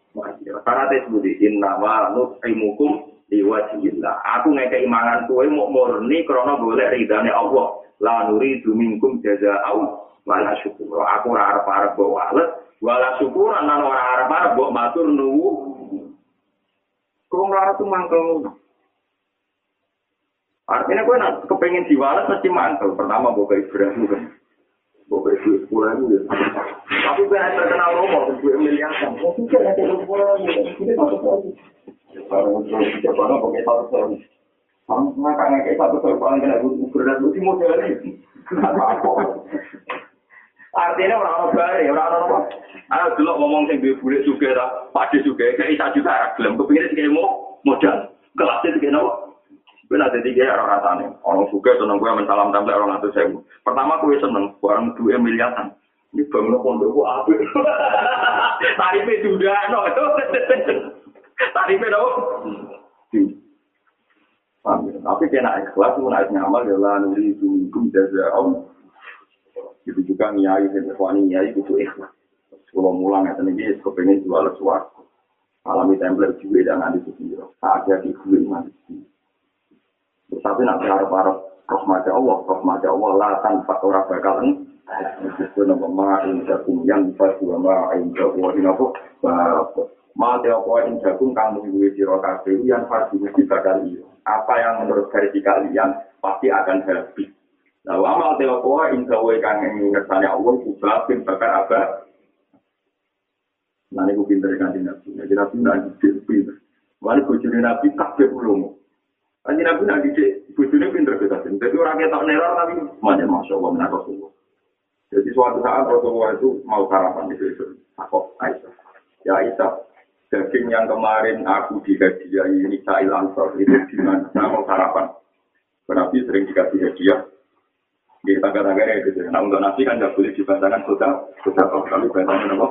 Karena itu disebut innama nut'imukum liwajillah. Aku ngekei mangan kowe mau murni krana golek ridane Allah. La nuridu minkum jaza'aw wa la syukur. Aku arep-arep bawa wala syukuran nang ora arep-arep mbok matur nuwu kok ora tuh mangkel artinya gue nak kepengen diwales mesti mangkel pertama buka Ibrahim kan buka Ibrahim pulang ya tapi gue ada kenal rumah gue miliar. Kan gue pikir ada rumah ini satu tahun Barang terus siapa nggak pakai satu tahun. Kamu nggak kayak satu tahun paling kena gue berat gue model ini. Apa? Artinya orang orang bare, orang orang apa? Ayo ngomong sing duwe bulik juga ta, pade juga, kayak isa juta ra gelem kepingin sing mau modal. Kelasnya sing nopo? Gue nanti tiga orang rasanya, orang suka seneng gue mensalam tampil orang itu saya. Pertama gue seneng, barang dua miliaran. Ini bangun pondok gue apa? Tarifnya sudah, no. Tarifnya no. Tapi kena ikhlas, naik nyamal, ya lah, nuri itu, kum jaza, om. Itu juga niai dan ikhwani niai itu ikhlas. Kalau mulang ya ini kepengen jual sesuatu. Alami templer juga dan nanti sendiri. Ada di gue nanti. Tapi nak berharap-harap rahmatnya Allah, rahmatnya Allah lah tanpa orang bakalan. Itu nama ma'in jagung yang baju ma'in jagung ini apa? Ma teopo in jagung kamu gue siro kabeh yang pasti mesti bakal iya. Apa yang menurut versi kalian pasti akan habis. Nah, amal teopo in gawe kang ngersane Allah juga bin bakar apa? Nah, ini gue pinter kan nabi. Jadi nabi nabi pinter. Wali bujuni nabi kabeh ulung. Kanji nabi nabi bujuni pinter kita sih. Jadi orang kita neror tapi semuanya masya Allah menarik Rasulullah. Jadi suatu saat Rasulullah itu mau sarapan di situ. Aku Aisyah. Ya Aisyah, daging yang kemarin aku dihadiahi Nisa Il Ansor itu di mana? Saya mau sarapan. Nabi sering dikasih hadiah. Di tangga-tangganya gitu. Nah untuk nasi kan nggak boleh dibacakan sudah, sudah kok kalau dibacakan apa?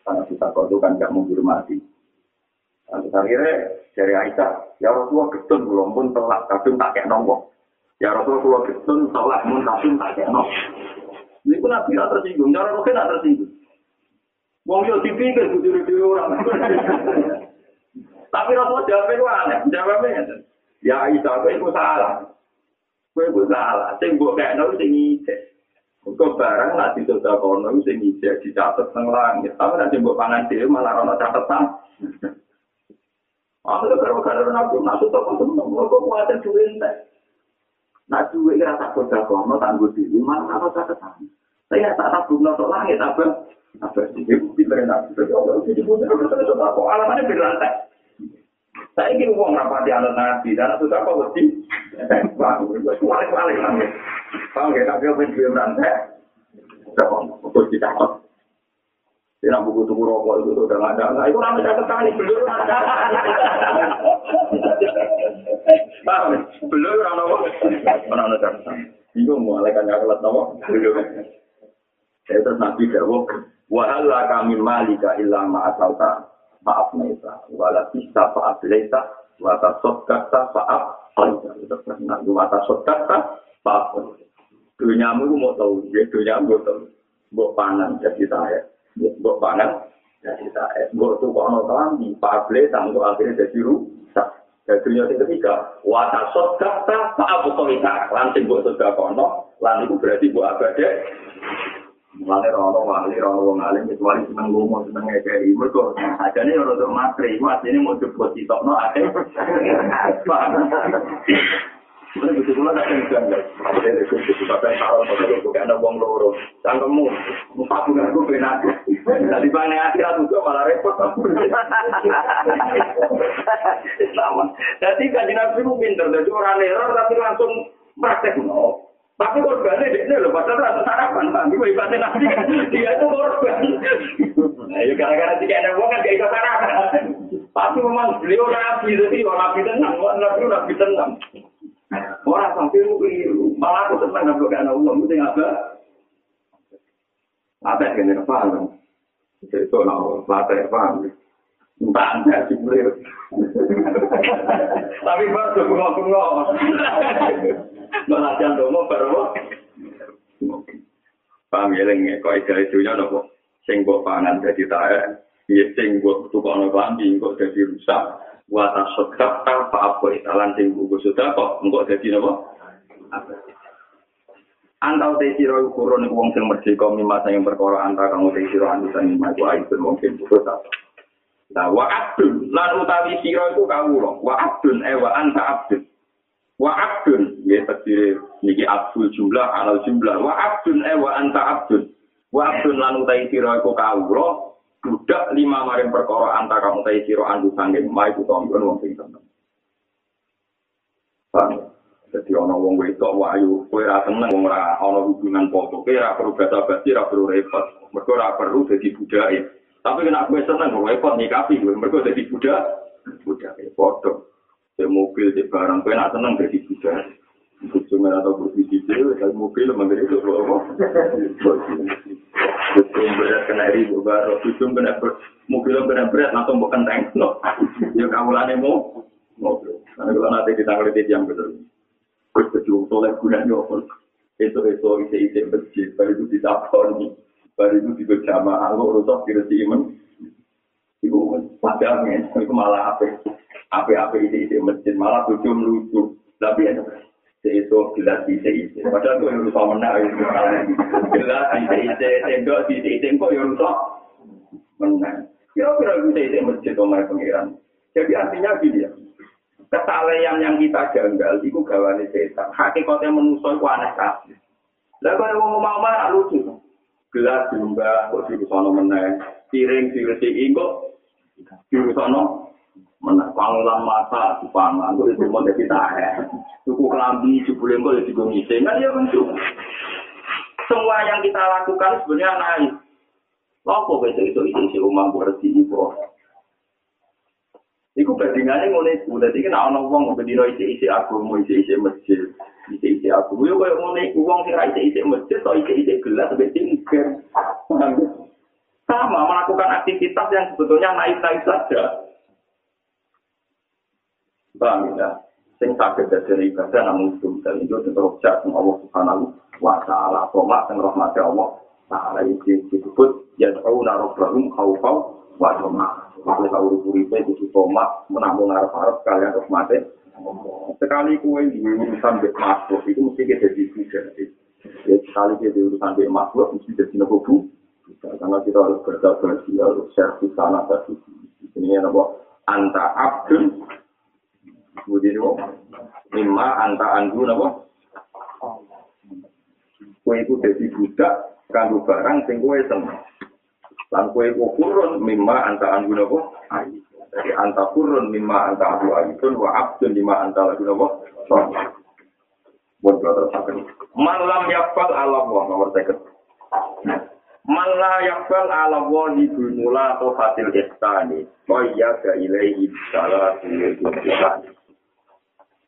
Karena kita kok itu kan nggak menghormati. Nah, akhirnya dari Aisyah, ya Rasulullah getun belum pun telak, kadung tak kayak nombok. Ya Rasulullah getun telak pun kadung tak kayak nombok. Ini pun nabi tidak tersinggung, cara mungkin tidak tersinggung. Wong yo dipikir bujur di orang. Tapi Rasulullah jawabnya aneh, jawabnya ya Aisyah, itu salah. Kowe ku salah, sing mbok kene sing ngicek. Kok barang nak ditoda kono sing ngicek dicatet nang langit. Tapi nek mbok pangan dhewe malah ana catetan. Aku lho karo karo nak nak tutuk kok temen kok kuwatir duwe entek. Nak duwe ora tak koda kono tanggo dhewe malah ana catetan. Saya tak tabung nang langit apa? Apa sih? Iku pinter nak. Tapi kalau dibuat terus kok alamatnya berlantai. Saya ingin uang apa di anak nabi, dan itu apa mesti? Wah, kualik-kualik lagi. Kalau nggak tapi apa yang rantai? Untuk kita Dia nak buku tuku rokok itu sudah nggak ada. Nah, itu namanya saya sekali belum ada. Belum ada apa? Mana catatan? Itu mau alaikan nggak kelat nama? Belum. Saya terus nabi jawab. Wahala kami malika illa ma'asalta maaf neta wala bisa faat leta wata sot itu pernah wata sot kata faat dunia mu mau tahu. Dia dunia mu tahu. Buat panen jadi saya. Buat panen jadi saya. Buat tuh kono kelambi faat leta untuk akhirnya jadi rusak. Dan dunia ketiga wata sot kata faat laita langsung buat sudah kono lan itu berarti buat abade Mulane rono wali rono wong alim itu wali seneng ngomong seneng ngekei mergo ajane ora untuk matri iku asline mau coba ditokno ate. Mulane begitu kula tak bilang guys. Ada itu kita kan taruh pada itu karena wong loro. Cangkemmu, empat bulan aku benar. Jadi bang akhirat itu malah repot aku. Sama. Jadi kan nabi itu pinter, jadi orang error tapi langsung praktek. No. Tapi korbannya dia loh, padahal rasa sarapan, tapi gue ibadah nabi, dia itu korban. Nah, ya gara-gara tiga anak kan gak ikut sarapan. Tapi memang beliau nabi, jadi orang nabi tenang, orang nabi tenang. Orang sampai keliru, malah aku tenang nabi gak ada uang, itu apa? Apa yang kena paham? Itu lah, latih paham. Anda sih Tapi baru bengok-bengok. malah jantung mau baru paham ya lagi kok ide itunya nopo? Sing buat pangan jadi tae. Ya sing buat tukang nopo kok jadi rusak. Buat asok apa apa italan sing buku sudah kok enggak jadi nopo? Antau te siro ukuran wong sing merdeka mimasa yang perkara antara kamu te siro antusan mimasa itu aibun mungkin buku satu. Nah, wa abdun, lan utawi siro itu kawulo, wa abdun, eh wa anta abdun. wa abdun ya tadi niki abdul jumlah alal jumlah wa abdun eh wa anta abdun wa abdun lan utai sira iku kawula budak lima maring perkara anta kamu utai sira andu sanging mai ku tombon wong sing seneng Jadi ana wong wedok wayu, kowe ra seneng wong ora ana hubungan foto, kowe ora perlu basa basi, ora perlu repot. Mergo ora perlu dadi budake. Tapi nek kowe seneng kok repot nikapi kowe, mergo dadi budak, budake foto. di mobil di barang kue nak seneng jadi budak. Cuma atau berbiji itu dari mobil mengenai itu apa? Betul berat kena ribu baru. Betul kena mobil kena berat langsung bukan tank no. Ya kamu lane mau. Mobil karena kalau nanti kita ngeliat itu yang betul terus betul soleh gunanya apa? Itu itu isi isi masjid baru itu ditapon baru itu juga jamaah lo rusak kira sih iman itu padahal itu malah apa apa-apa ide-ide masjid malah tujuh melucu. Tapi ya, itu gelas ide-ide. Padahal itu yang rusak menang. Gelas ide-ide, tendok ide-ide, kok yang rusak menang. Kira-kira ide-ide masjid omai pengiran. Jadi artinya gini ya. Kesalehan yang kita janggal, itu gawane setan. Hakikatnya manusia itu aneh kasih. Lah kalau mau mau lucu. Gelas diumbah, kok dirusak menang. Piring diresiin kok dirusak menang pangulan mata di pangan gue itu mau jadi tahe. Suku kelambi jebule gue jadi gue kan ya bentuk semua yang kita lakukan sebenarnya naik. Lopo besok itu itu isi rumah bersih itu. Iku bandingannya mulai itu. Jadi kan orang ngomong berdino isi isi aku mau isi isi masjid, isi isi aku. Yo kayak mulai uang kira isi isi masjid atau isi isi gelas sampai tinggal. Sama melakukan aktivitas yang sebetulnya naik naik saja. Paham ya? Sing sakit dari ibadah namun itu dan itu terus sama Allah Subhanahu wa taala. Tomat dan rahmat Allah taala itu disebut ya tahu naruh rahum wa tomat. Kalau tahu uripe itu tomat menambung araf-araf kalian rahmate. Sekali kue di urusan bek makhluk itu mesti kita jadi juga. Ya, sekali kita di urusan bek makhluk mesti jadi nopo Karena kita harus bersabar, harus servis sana tadi. Ini apa? Anta abdun Budi itu lima anta andu napa? Kue itu jadi budak kanggo barang sing kue seneng. Lan kue ku kurun mimma anta andu napa? Jadi anta kurun mimma anta andu ayun wa abdun lima anta lagu napa? Buat brother sakit. Malam yakfal Allah nomor seket. Mala yakbal ala wali bunula atau hasil ihsani. Kaya ga ilaihi salah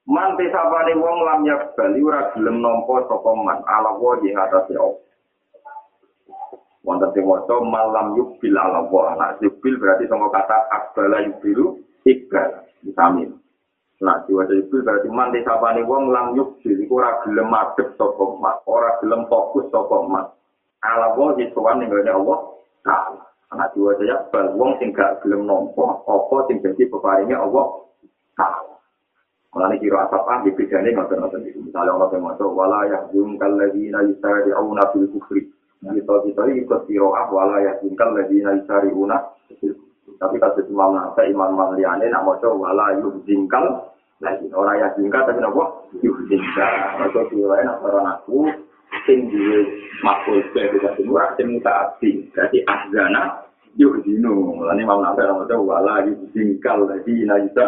Man tisapane wong lam yak bali ora gelem nampa sapa man ala wa di atas ya. Wonten sing maca malam yubil ala wa. Nah, yubil berarti sama kata akbala yubilu ikbal. Vitamin. Nah, diwaca yubil berarti man tisapane wong lam yubil iku ora gelem madhep sapa man, ora gelem fokus sapa man. Ala wa di sowan ning Allah Ta'ala. Nah, diwaca ya wong sing gak gelem nampa apa sing dadi peparinge Allah Ta'ala. Mulane kira asap ah dibedane ngoten-ngoten iki. Misale ana sing maca wala yahzum kalladzina yusari'una fil kufri. Kita kita ikut kira ah wala yahzum kalladzina yusari'una Tapi kalau Imam Nawawi Imam Maliane nak maca wala yahzum kal lagi. Orang ya jingka tapi apa yuk jingka atau diwain orang aku sing duwe makul sebagai kita semua sing mutaati jadi ahzana yuk dino ini mau nafsu orang itu wala yuk jingkal lagi bisa.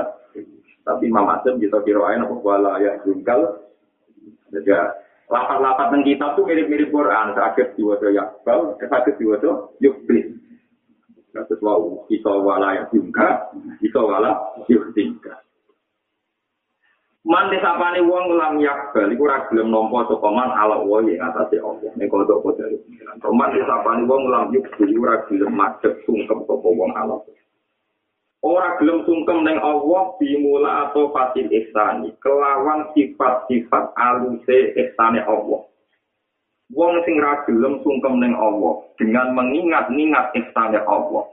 Tapi Imam Asim kita kirain apa wala ya jingkal jadi lapat-lapat tentang kitab tuh mirip-mirip Quran sakit diwasa yakbal sakit diwasa yukblis Terus wau kita wala ya jingka kita wala yuk jingka Man desapane wong lam yakbal iku ora gelem nampa sapa man ala wa ing atase Allah. Nek kodok kodok pengiran. Man desapane wong lam yakbal iku ora gelem madhep sungkem sapa wong ala. Ora gelem sungkem ning Allah bimula atau fasil ihsani kelawan sifat-sifat aluse ihsane Allah. Wong sing ra gelem sungkem ning Allah dengan mengingat-ingat ihsane Allah.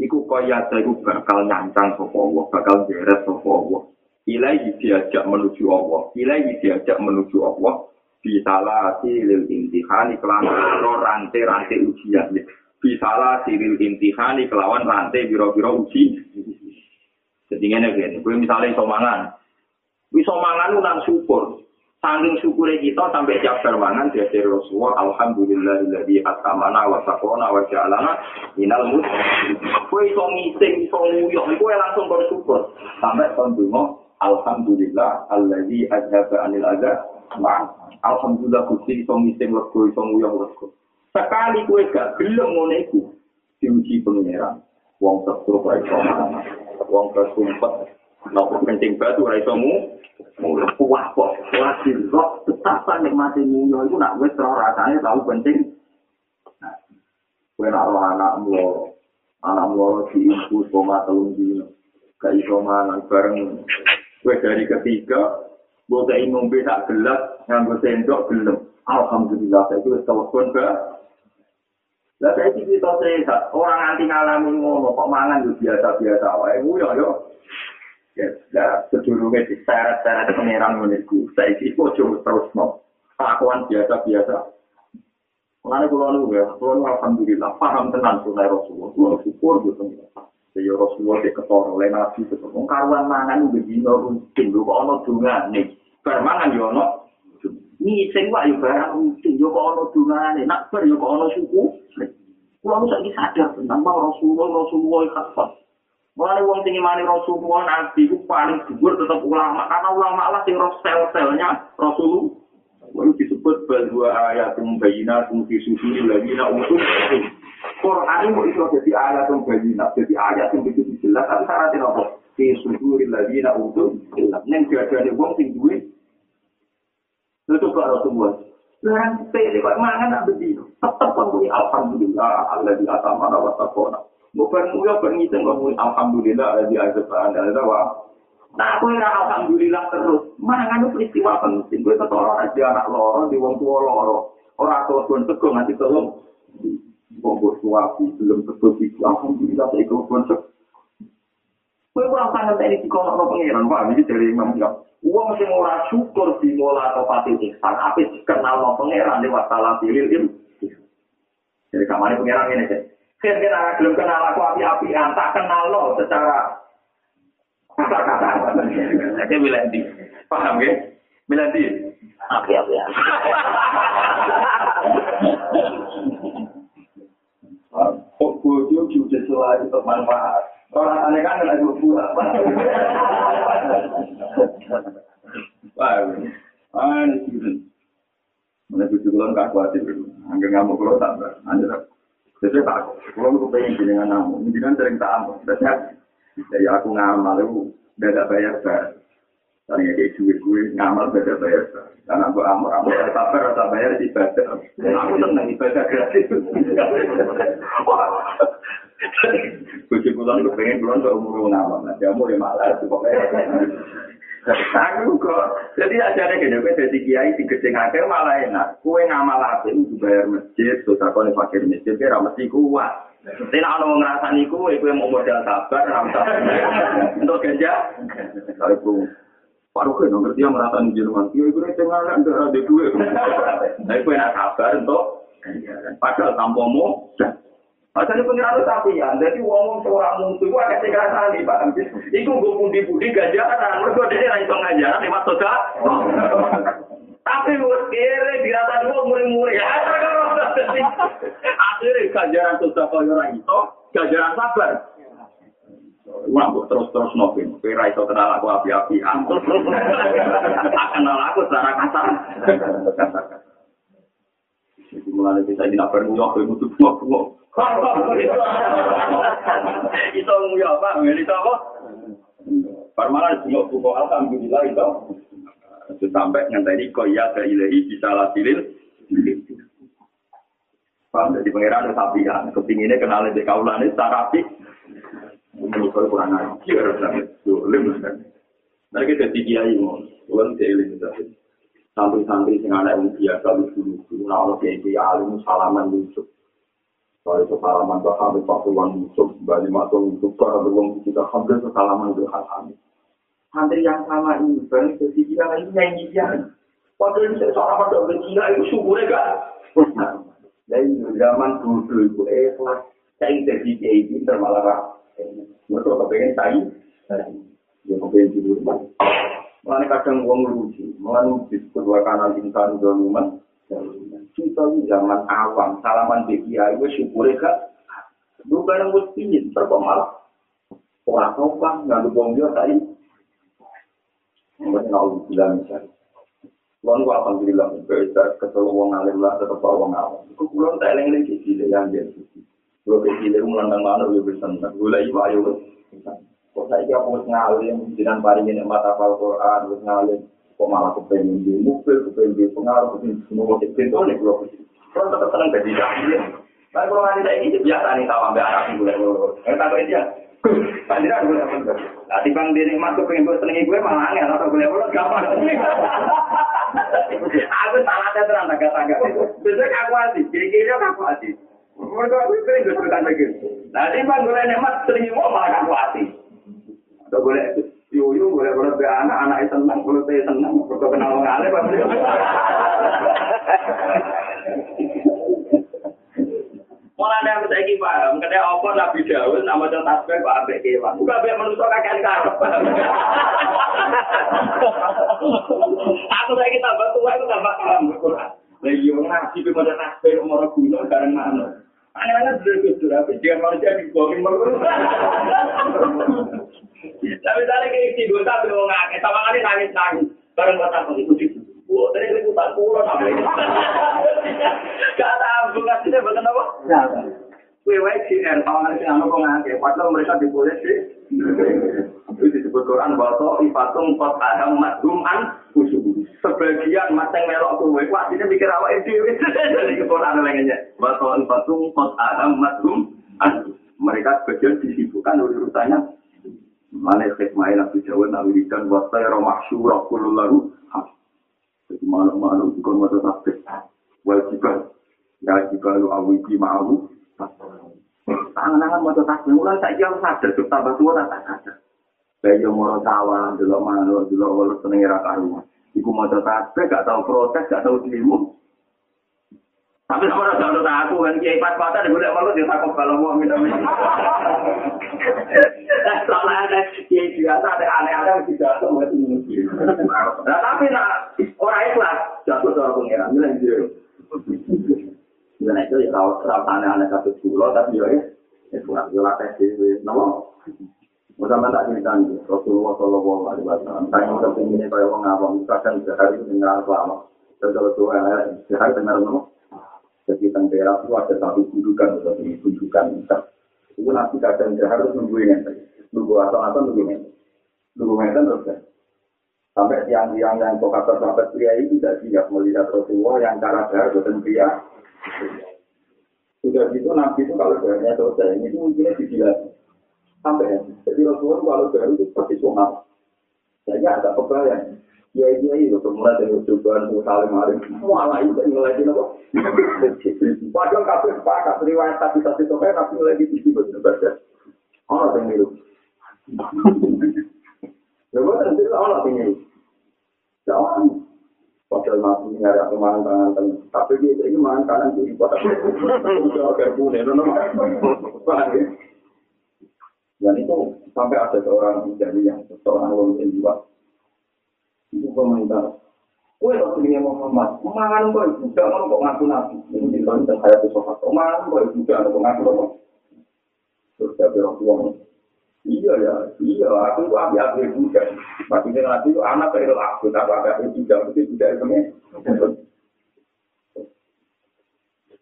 Iku kaya iku bakal nyancang sapa Allah, bakal jeres sapa Allah. ilaihi diajak menuju Allah ilaihi diajak menuju Allah bisalah silil intihani kelawan rantai-rantai ujian bisalah silil intihani kelawan rantai biro-biro uji. Jadi ini gini gue misalnya iso mangan. Iso mangan lu nang syukur. Sangking syukurnya kita sampai jabar dia dari Rasulullah Alhamdulillahilladzi atamana wa saqona wa ja'alana minal muslimin. Kowe iso ngising iso nguyok, kowe langsung bersyukur sampai kon Alhamdulillah alladzi adzaba anil adza ma Alhamdulillah Gusti iso ngising lego iso nguyong lego. Sekali kowe gak gelem ngene iku diuji pangeran. Wong terus ora iso Wong kesumpet nopo kencing batu ora iso mu. Mulai kuah kok, kuah dirok, betapa nikmati munyo itu nak wis roh rasanya tahu penting. Kue nak anak mlo, anak mlo di infus koma telung dino, gak iso mangan bareng Kue dari ketiga, buat ingin tak gelas, nganggo sendok gelem. Alhamdulillah, saya itu telepon ke. Lah saya sih kita sehat, orang nanti ngalami ngono, kok mangan itu biasa-biasa, wae ya yo. Ya, ya sedurunge diseret-seret pengiran menurutku, saya sih kok terus no. Kelakuan biasa-biasa. Mengenai pulau nu ya, nu alhamdulillah paham tenan sunai Rasulullah, pulau syukur gitu. Ya Rasulullah di ketor oleh Nabi itu. Karuan mangan begini rutin. Lu kok ono dungane. Bar mangan yo ono. Ngising wae yo barang rutin. Yo kok ono dungane. Nak bar yo kok ono suku. Kulo sak sadar tentang Rasulullah Rasulullah khafat. Mulane wong sing imani Rasulullah Nabi ku paling dhuwur tetep ulama karena ulama lah sing sel-selnya Rasulullah. Lalu disebut bahwa ayat bayina fi suduri lagi nak utuh. Quran ini itu jadi ayat bayina, jadi ayat yang begitu jelas. Tapi syaratnya apa? Fi suduri lagi nak utuh. Neng ada wong sing. Itu kok Rasulullah. Larang sepele kok mangan nak begitu. Tetap pun alhamdulillah Allah di atas mana wa taqona. Bukan mulia perngitan kok alhamdulillah Allah di atas mana wa Nah, aku ora alhamdulillah terus. Mangan itu peristiwa penting. Gue ketolong aja anak loro di wong tua loro. Orang tua pun teguh nanti tolong. Wong tua belum teguh itu. Alhamdulillah saya ikut pun Gue kurang sangat ini di kono no pengiran pak. Ini dari imam ya. Uang mesti ora syukur di mola atau pati ihsan. Apa kenal no pengiran di wasalah pilih ini. Jadi kamarnya pengiran ini sih. Kira-kira belum kenal aku api-apian. Tak kenal lo secara kata-kata. Saya bilang di, paham ya? Bilang di, oke oke ya. Kok bodoh juga selalu bermanfaat. Orang aneh kan lagi buat. Wah, ini sih. Mana cucu kulon gak khawatir, angger ngamuk kulon tak ber, anjir. Jadi tak, kulon aku pengen jenengan ngamuk, jenengan sering tak amuk, Jadi aku ngamal itu beda bayar bar. Tanya kayak duit gue ngamal beda bayar bar. Karena aku amor amor sabar rasa bayar di ibadah. Aku seneng ibadah gratis. Kuci bulan gue pengen bulan ke umur ngamal. Nah, umur ya malah pokoknya. Aku kok, jadi ajarnya gini, gue jadi kiai di gedeng akhir malah enak. Kue ngamal apa itu bayar masjid, terus aku nih fakir masjid, kira mesti kuat. Tapi nak ono ngrasani ku iku mau modal sabar ramsa. Untuk ganja. Kalau itu Paruh kan ngerti yang ngrasani Jerman. Yo iku nek tengah ndak ada duit. Kowe nak sabar untuk padahal tanpamu Asal pengiran sapian, jadi uang seorang musuh itu agak sekarang nih pak. Iku gue pundi-pundi ganjaran, mereka dia lewat soda. Tapi gue kere dirasa dua. Akhirnya ganjaran soda kau orang itu, sabar. Wah, terus-terus nopin. Kira itu kenal aku api-api. Kenal aku secara kasar. Mulai kita aku butuh buah-buah. Itu nguya apa? Itu apa? Parmala juga buku alhamdulillah itu. Itu sampai ngenteni koya ke ilahi bisa lasilin. Paham jadi pangeran sapian. Kepinginnya kenal di kaulan ini secara apik. Menurut saya kurang ajar. Dolim. Nah kita kiai mau. Tuhan seiling Santri-santri yang ada yang biasa lucu-lucu. Nah, kalau kayak alim salaman lucu. Soalnya kesalaman Mbak Hamid Pak Puluhan Yusuf, Mbak Lima Tung Yusuf, Pak Beruang kita hampir kesalaman Pak Hamid. Santri yang sama ini, berarti jadi dia ini nyanyi dia. Padahal ini seorang pada berkira itu syukurnya kan. Dari zaman dulu itu ikhlas, saya jadi kiai pinter malah Mereka kepengen saya, dia kepengen tidur. Mulai kadang uang lucu, mulai disebut dua kanan insan doluman, kita zaman awam, salaman di kiai, gue syukur ya Gue barang gue pingin, terkok malah. Orang sopan, nggak ada bom dia tadi. Mungkin aku bilang misalnya. Kulon gue alhamdulillah, bisa ketemu wong alim lah, tetap wong awam. Gue kulon tak eleng lagi sih, yang dia. Gue kecil, gue melandang mana, gue bisa nang. Gue lagi ayo, kok saya ngalim, jangan paringin mata Al-Quran, gue ngalim. Kok malah kepengen di mobil, kepengen di pengaruh, kepengen di semua motif pintu nih kalau ke sini. Kalau tetap seneng jadi dahil. Tapi kalau nanti saya ini biasa nih sama ambil arah yang boleh boleh. Yang tak dia. Tadi kan boleh boleh. Nanti bang dia masuk pengen gue senengi gue malah angin atau boleh boleh gampang. Aku salah ada terang agak agak. Biasanya aku hati, kiri-kiri aku hati. Mereka aku sering gue suka begitu. Nanti bang gue nih mas senengi gue malah aku hati. Atau boleh Yuyu boleh boleh be anak anak itu senang, boleh saya senang, berkau kenal mengalir pasti. Mulai ada yang saya paham, kedai apa Nabi Daud nama contoh tasbih kok abek kewan. Bukan abek manusia kakek karep. Aku saya tambah tua itu tambah paham. Lagi orang ngaji be maca tasbih umur guna bareng mana. Aneh-aneh dulu kudu tapi dia manusia dibuangin malu. Tapi tadi kayak si dua tapi mau ngake, sama kali nangis nangis. Bareng kata aku itu di Wah, dari liputan pulau apa ini? Gak tahu, gak sih, betul apa? Kue wae sih, dan sama kok ngake. Padahal mereka diboleh sih. Itu disebut Quran bahwa ifatung kot adam madhum an. Sebagian mateng melok kue, wah ini mikir awak itu. Jadi ke Quran lainnya. Bahwa ifatung kot adam madhum an mereka sebagian disibukkan urusannya. Mana khidmah Nabi Dawud Nabi Ridan wasta ya mahsyurah kullu lahu Jadi malu-malu juga mata tasbih Wajibah Ya jika lu awiji ma'ahu Tangan-tangan mata tasbih Mulai saya jauh sadar tambah tua tak sadar Bayi moro sawah Dulu malu Dulu walau seneng era karuan Iku mata tasbih Gak tau protes Gak tau dirimu Tapi sama ada contoh aku kan kiai pas patah di bulan malu dia takut kalau mau minta minta. Soalnya ada kiai biasa ada aneh-aneh tidak tahu itu. Nah tapi nak orang ikhlas jatuh orang pengiran bilang gitu. Dan itu ya kalau terlalu aneh-aneh satu pulau tapi ya ya kurang jelas sih. Nama Mudah tak cerita nih, Rasulullah Shallallahu Alaihi Wasallam. Saya mau kepingin kayak orang awam, misalkan sehari dengar. Dan kalau tuh sehari dengar nama, Jadi tentera itu ada satu kudukan, satu kudukan. Itu nanti kadang harus nunggu ini. Nunggu atau atau nunggu ini. Nunggu ini terus. Sampai tiang-tiang yang kata sahabat pria itu tidak siap melihat Rasulullah yang cara darah bukan pria. Sudah gitu Nabi itu kalau darahnya selesai, ini mungkinnya dibilang. Sampai. Jadi Rasulullah kalau darah itu seperti sunat. Jadi agak kebayang. Ya iya itu mulai dari cobaan tuh saling maring semua lah itu nilai itu apa? Padahal kafe sepakat riwayat tapi satu itu kan tapi nilai itu sih betul betul. Orang yang miru. Ya buat nanti orang yang miru. Jangan. Padahal mati nyari aku mangan tangan tengah. Tapi dia ini mangan kanan kiri pada. Udah agak punya, ya? Dan itu sampai ada seorang menjadi yang seorang lulusan jiwa. Itu komentar. Kue Rasulullah Muhammad, mangan kok ibu gak kok ngaku nabi. Ini di dalam saya tuh sobat. Mangan kok ibu gak kok ngaku nabi. Terus saya bilang Iya ya, iya. Aku itu api-api juga. Maksudnya nanti itu anak dari aku, tapi api-api juga. Itu juga itu.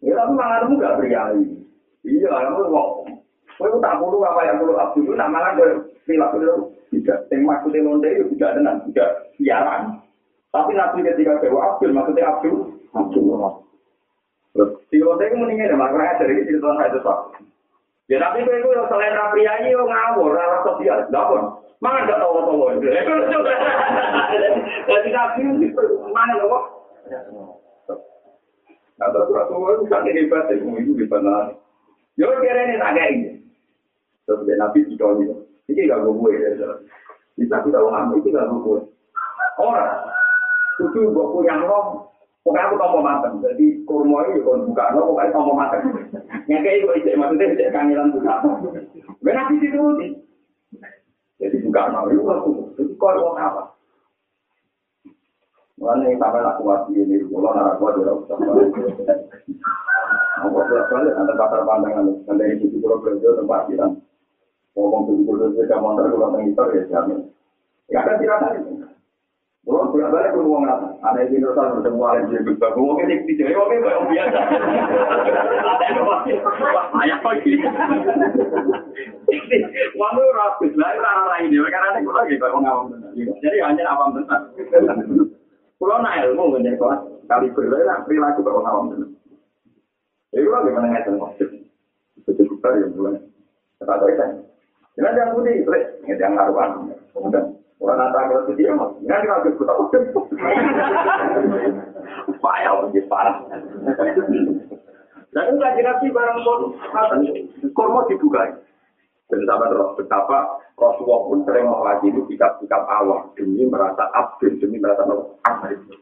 Ya, tapi manganmu gak priayi. Iya, kamu kok. Kau tak perlu apa yang perlu aku itu, nak mangan ke perilaku itu. Tidak. Yang maksudnya lonte itu tidak tenang, tidak siaran. Tapi nanti ketika dewa Abdul, maksudnya Abdul, Abdul. Terus, si lonte itu mendingan ya, makanya dari itu itu, Pak. Ya tapi kowe iku selain ra priyayi yo ngawur, ora sosial. Lha apa? Mangan gak tahu-tahu itu. Jadi nabi mana kok? Nah, terus Rasulullah itu kan hebat, itu itu hebat lah. Yo kira ini tak kayak ini. Terus dia nabi itu ini. Ini gak gue ya. Bisa kita ngomong, ini gak gue. Orang, itu gue punya roh, Pokoknya aku tombol mateng, jadi kurma itu kalau buka, no, pokoknya tombol mateng. Yang kayak itu, itu maksudnya itu kangelan buka. Ben nabi itu Jadi buka, no, itu aku. Jadi kau mau apa? Mulanya yang sampai aku mati ini, kalau nara gua dia usah. Aku bolak balik antar pasar pandangan, dan dari situ kalau belajar tempat kita. Ngomong tujuh puluh tujuh jam antar kalau mengitar ya jamin. Ya ada tirakan Kalau bolak balik pun uang rata, ada yang tidak usah bertemu alim jadi juga. Gue mungkin di sini, gue mungkin yang biasa. Ada yang masih, ayah lagi. Wandu rapis, lah itu arah lain dia. Karena ada gue lagi kalau ngawam benar. Jadi hanya awam benar. Kalau nak ilmu menjadi kelas kali berlalu, perilaku kalau ngawam benar. Jadi gue lagi menengah dan maksud. Betul juga ya mulai. Gue kan. Jangan jangan putih, ini yang ngaruhan. Kemudian Orang nata kalau kita harus kita udah. Payah lagi parah. Dan itu lagi nabi barang pun, kormo dibuka. Dan sama betapa Rasulullah pun sering itu sikap-sikap awam demi merasa abdul, demi merasa abdul.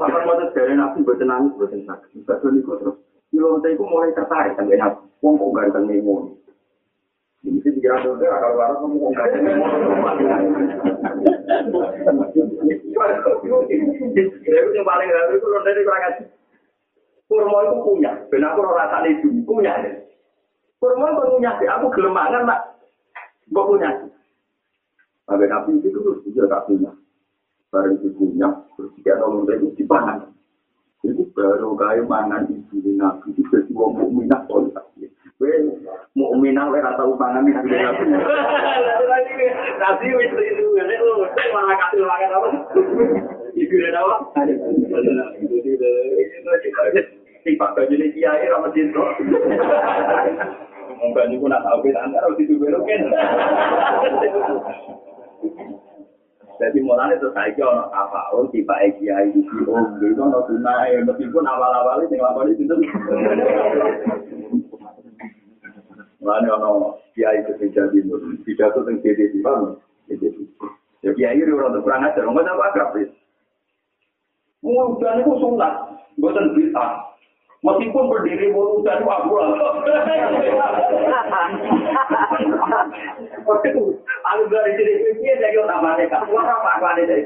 Sampai mau dari nabi buat nangis, buat itu terus. Ilonte itu mulai tertarik sampai nabi. Wong kok ganteng nih Gak gak dari. Kurma itu punya, ben aku rasa itu punya. Kurma itu punya sih, aku gelemangan nak, gue punya. Sampai nabi itu terus dia gak punya. Barang itu punya, terus dia tolong itu dipangan. Itu baru kayak mangan ibu nabi itu jadi wong mukminah kualitas. mau minang lek ora tau pangan iki. Nasi wis itu ngene lho, malah kasih makan apa? Iku lek apa? Sing pak baju ini kiai ra mesti to. Monggo niku nak tau ben antara di dulu kan. Jadi mulanya itu saya kira apa oh tiba kiai di om itu no tunai meskipun awal-awal itu awal itu Mulanya ono kiai ketika timur, tidak tuh yang jadi di mana? Ya kiai itu orang kurang ajar, nggak apa sih. Mudah itu sunat, bukan bisa. Meskipun berdiri mudah itu aku lah. Aku dari sini dia jadi orang mereka. Wah apa apa ada dari.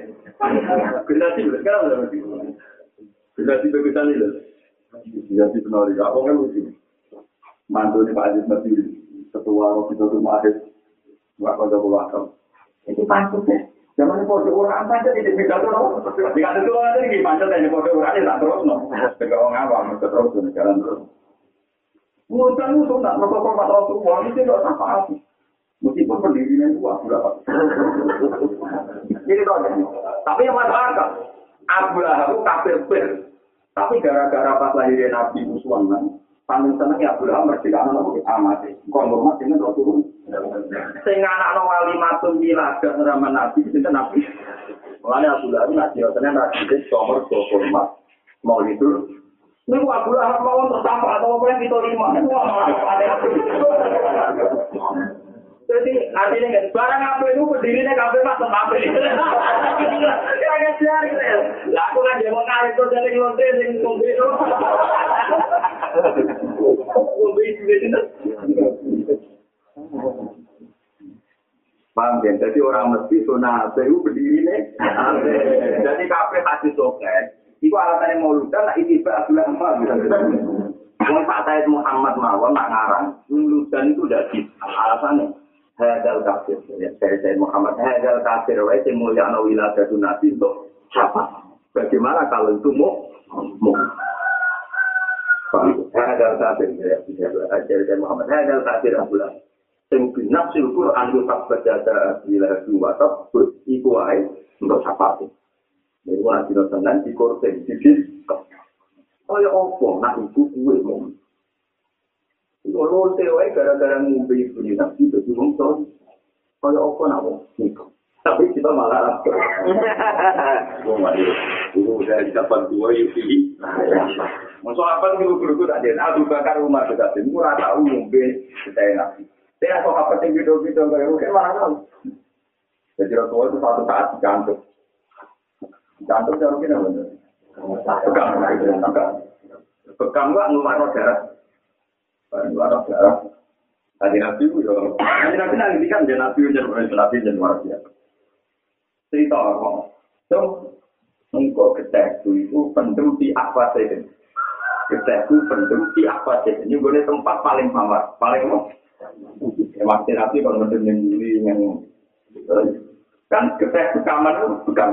Generasi sekarang udah mati. Generasi begitu nih loh. Generasi penari, apa kan lucu? mantu ini Pak Aziz Nabi, ketua Robi Dodo Mahir, Mbak Kota Pulakam. Itu pantas ya. Zaman kode orang di beda tuh, no. Jika itu ada lagi pantas dan kode orang ini tak terus, no. Jika orang awam, terus jalan terus. Mudah itu tak merokok format Rasulullah itu tidak apa-apa. Meskipun pendirinya itu aku dapat. Ini tahu Tapi yang masyarakat, Abu Lahab kafir Tapi gara-gara pas lahirnya Nabi Muhammad, paling seneng ya Abraham merdeka anak nopo amat kok ngomong dengan roh turun. Sing anak no wali matun bila neraman nabi itu nabi? Mulanya Abdullah itu nabi tenan nabi itu nomor dua empat mau itu ini gua Abdullah mau untuk sampah atau apa yang kita lima? Jadi artinya kan barang apa itu berdirinya kafe mas apa ini? Ya kan cari Lah aku kan dia mau ngalir tuh dari lonte dari ngombe Paham kan? Jadi orang mesti zona itu berdiri nih. Jadi kafe hati soket. Iku alasannya mau ludah, nah ini Abdullah Amal. Wong Pak Said Muhammad mawon nak ngarang, lulusan itu udah di alasannya. Hadal kafir, ya, saya Said Muhammad, hadal kafir, wa sing mulia ana wilayah nabi untuk siapa? Bagaimana kalau itu mau? Hadal kafir, ya, saya Said Muhammad, hadal kafir Abdullah. Sing binafsil Quran itu tak berjata wilayah dua, tapi iku wae untuk siapa? Ini wajib tenan di korten, di Kaya apa nak ibu kuwe mau. Iku lonte wae gara-gara ngombe ibu ni nabi dadi wong to. Kaya apa nak wong niku. Tapi kita malah rasa. Wong mari. Ibu udah dapat dua yupi. Masuk apa nih guru-guru tak ada. Abu Bakar Umar juga sih. Murah tahu ngombe kita nabi. Saya kok apa sih video-video kayak mungkin mana tahu. Jadi Rasulullah itu satu saat dicantum. Dicantum jauh kita bener. Pegang, pegang. Pegang gua ngeluar darah. Ngeluar darah. Tadi nabi itu, tadi nabi nanti kan dia nabi ujar nabi dan luar biasa. Cerita apa? So, engkau keteku itu pendem di apa saja. Keteku pendem di apa saja. Ini gue tempat paling mawar, paling mau. Waktu nabi kalau mendem yang diri yang kan keteku kamar itu bukan.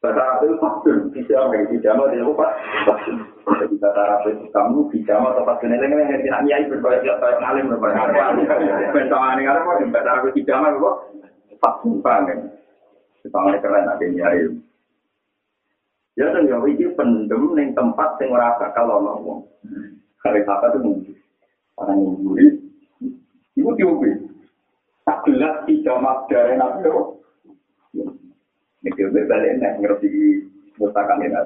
Bahasa Arab itu faktur, pijama, pijama dia lupa. Jadi bahasa Arab itu kamu pijama atau faktur ini yang ngerti nak nyai berbagai kayak ngalim berbagai ngalim. Bentang ini ada kok, bahasa Arab pijama kok faktur banget. Sepangat keren ada nyai. Ya dan ya ini pendem neng tempat yang ora bakal ono wong. Kali apa tuh mungkin orang yang gurih. Ibu diubi. Tak gelas pijama dari nabi Ini gue balik nih ngerti mustahkan ini.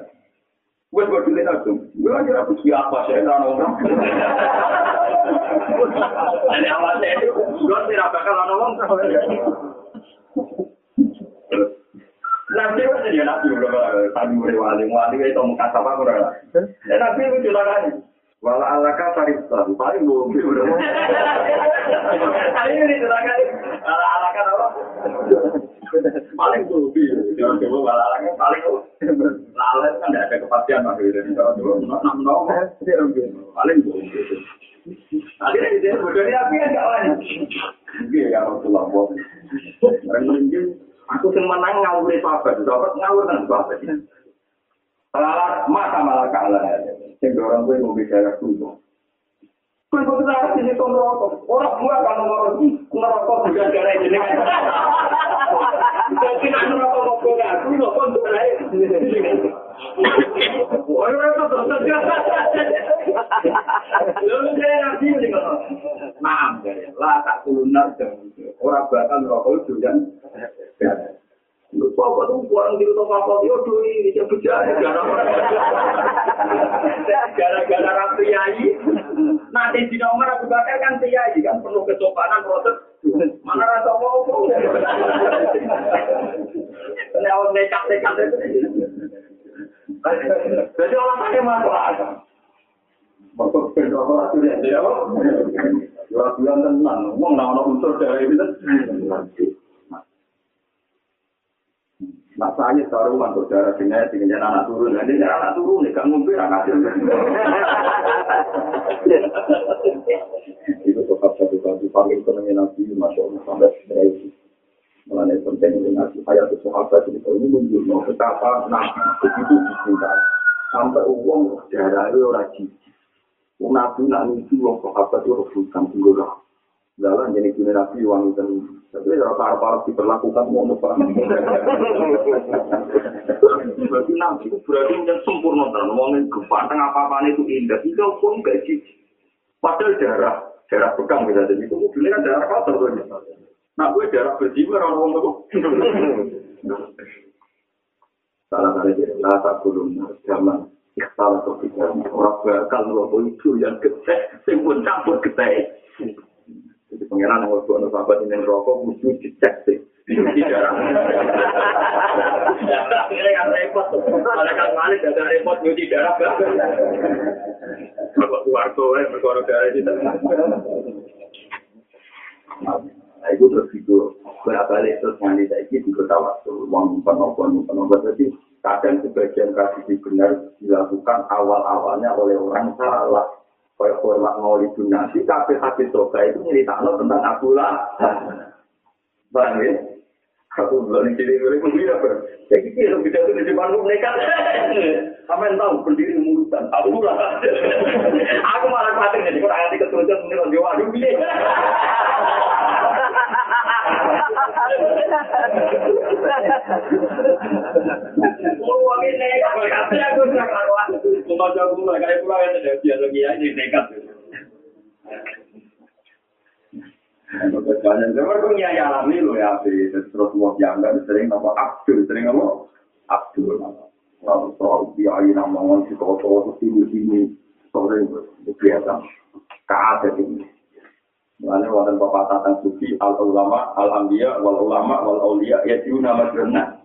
Gue gue dulu itu, gue aja aku sih apa sih kan orang. Ini awalnya itu, gue tidak bakal orang. Nabi itu dia nabi udah tadi udah wali wali itu muka sama udah. Ya nabi itu juga kan. Wala alaka tarif tahu paling bohong udah. Hari ini juga kan. Wala alaka apa? paling gobi jangan coba balalangnya paling lalat kan tidak ada kepastian mas gitu kalau dulu enam enam paling gobi akhirnya dia bodohnya api kan gak lain iya ya Rasulullah mungkin aku sing menang ngawur sahabat. Sahabat ngawur kan sahabat. Lalat mata malah kalah sing orang gue mau bicara dulu Kau itu harus di situ merokok. Orang buat kalau merokok, merokok bukan cara jenengan. Jadi nak merokok merokok aku, merokok untuk lain. Orang itu terus. Lalu saya nanti ini maaf ya, lah tak tulunan orang bakal merokok itu kan. Lu apa tuh orang di rumah apa dia tuh ini dia bicara gara-gara rapiai. Nanti di nomor Abu Bakar kan priai kan penuh kesopanan proses. Mana rasa mau Lewat nekat-nekat. Jadi orang tanya akal. Masuk ke nomor itu dia dia. Jual-jualan tenang, ngomong nama unsur dari itu. Nah saya baru untuk darah dengan dengan anak turun, jadi anak turun nih, gak ngumpi anak hasil. Itu tetap satu kali paling ekonomi nabi, masya Allah sampai seperti Mengenai penting ini nabi ayat itu sahabat itu ini menunjukkan betapa nabi begitu dicintai sampai uang darah itu orang cici. Nabi nak nuju uang sahabat itu rebutan tinggal Dalam jenis jenis nabi uang itu tapi kalau para para diperlakukan mau apa? Berarti nabi itu berarti yang sempurna dan uangnya gempanteng apa apa itu indah. Itu pun gaji. Padahal darah darah pegang bisa jadi itu mobilnya kan darah kotor. Nah gue darah bersih orang orang itu. Salah kali dia rasa belum zaman salah kepikiran orang bakal ngerokok itu yang gede, yang pun campur gede. Jadi Pengiran yang waktu sahabat ini rokok, musuh dicek sih. Darah. Akhirnya kan repot. Ada kan malik, ada repot, nyuci darah. Bapak keluarga, ya, berkorok darah itu. Nah, itu terus itu. Berbalik terus nganti saya ini juga tahu. Uang penopon, penopon. Jadi, kadang sebagian kasus benar dilakukan awal-awalnya oleh orang salah. Kayak hormat ngawali dunasi, tapi hati soga itu nyeritakno tentang Lahab. Paham ya? Aku belum gue itu tidak ber. Ya gitu ya, bisa tuh di depan gue nekat. Sampai tahu berdiri murutan. Aku lah. Aku malah khawatir jadi kurang hati ketujuan mungkin lebih waduh ini mulai kayak pulau yang mau apa Abdul lalu soal biaya sini sini sore biasa kaat ini. Mana wadah bapak tentang sufi al ulama al ambia wal ulama wal aulia ya itu nama jerna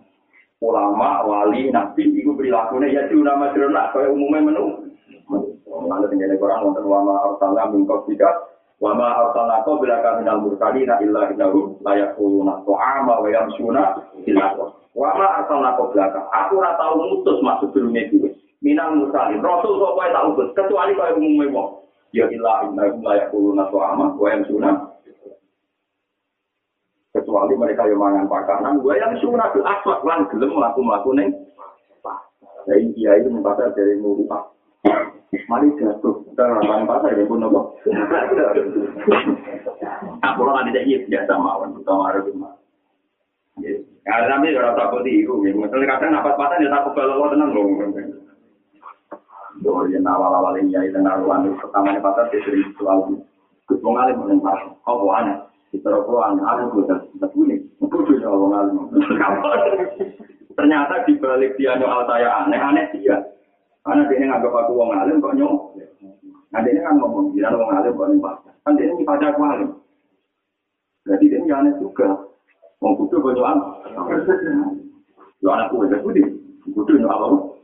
ulama wali nabi itu perilakunya ya itu nama jerna kau umumnya menu. Mana tinggal orang wonten ulama arsalna mingkau tidak Wama arsalna kau bila kami nal mursalina illa innahum layak kuluna to'ama wa yamsuna illa Wama arsalna kau belakang. Aku ora tau mutus masuk dunia itu. Minal mursalin. Rasul kok kowe tak utus kecuali kowe umumnya wong. Ya illa innahum layak kuluna to'ama wa yamsuna kecuali mereka yang mangan pakanan, gue yang sunah bil aswad lan gelem melaku melaku neng. Jadi dia itu membaca dari muruah. Mari jatuh, kita ngelakuin pasar ya pun nopo. Aku lo nanti jadi biasa mawon, kita marah cuma. Ya, tapi kalau tak putih itu, misalnya kadang apa pasar ya takut kalau tenang loh. Doa yang awal-awal ini ya, dengan ruang pertama pasar dia sering selalu. Gus mengalir mengenai Oh, aneh. Kita rokokan, aku sudah sudah kuning. Kudu ya Allah Ternyata di balik dia nyoal saya aneh-aneh dia. Karena dia nganggap aku wong alim kok nyong. Nah dia kan ngomong, dia wong alim kok nyong. Kan dia ini pada aku alim. Jadi dia nyane juga. Wong kudu kok nyong. Lo anakku udah kudu. Kudu nyong apa?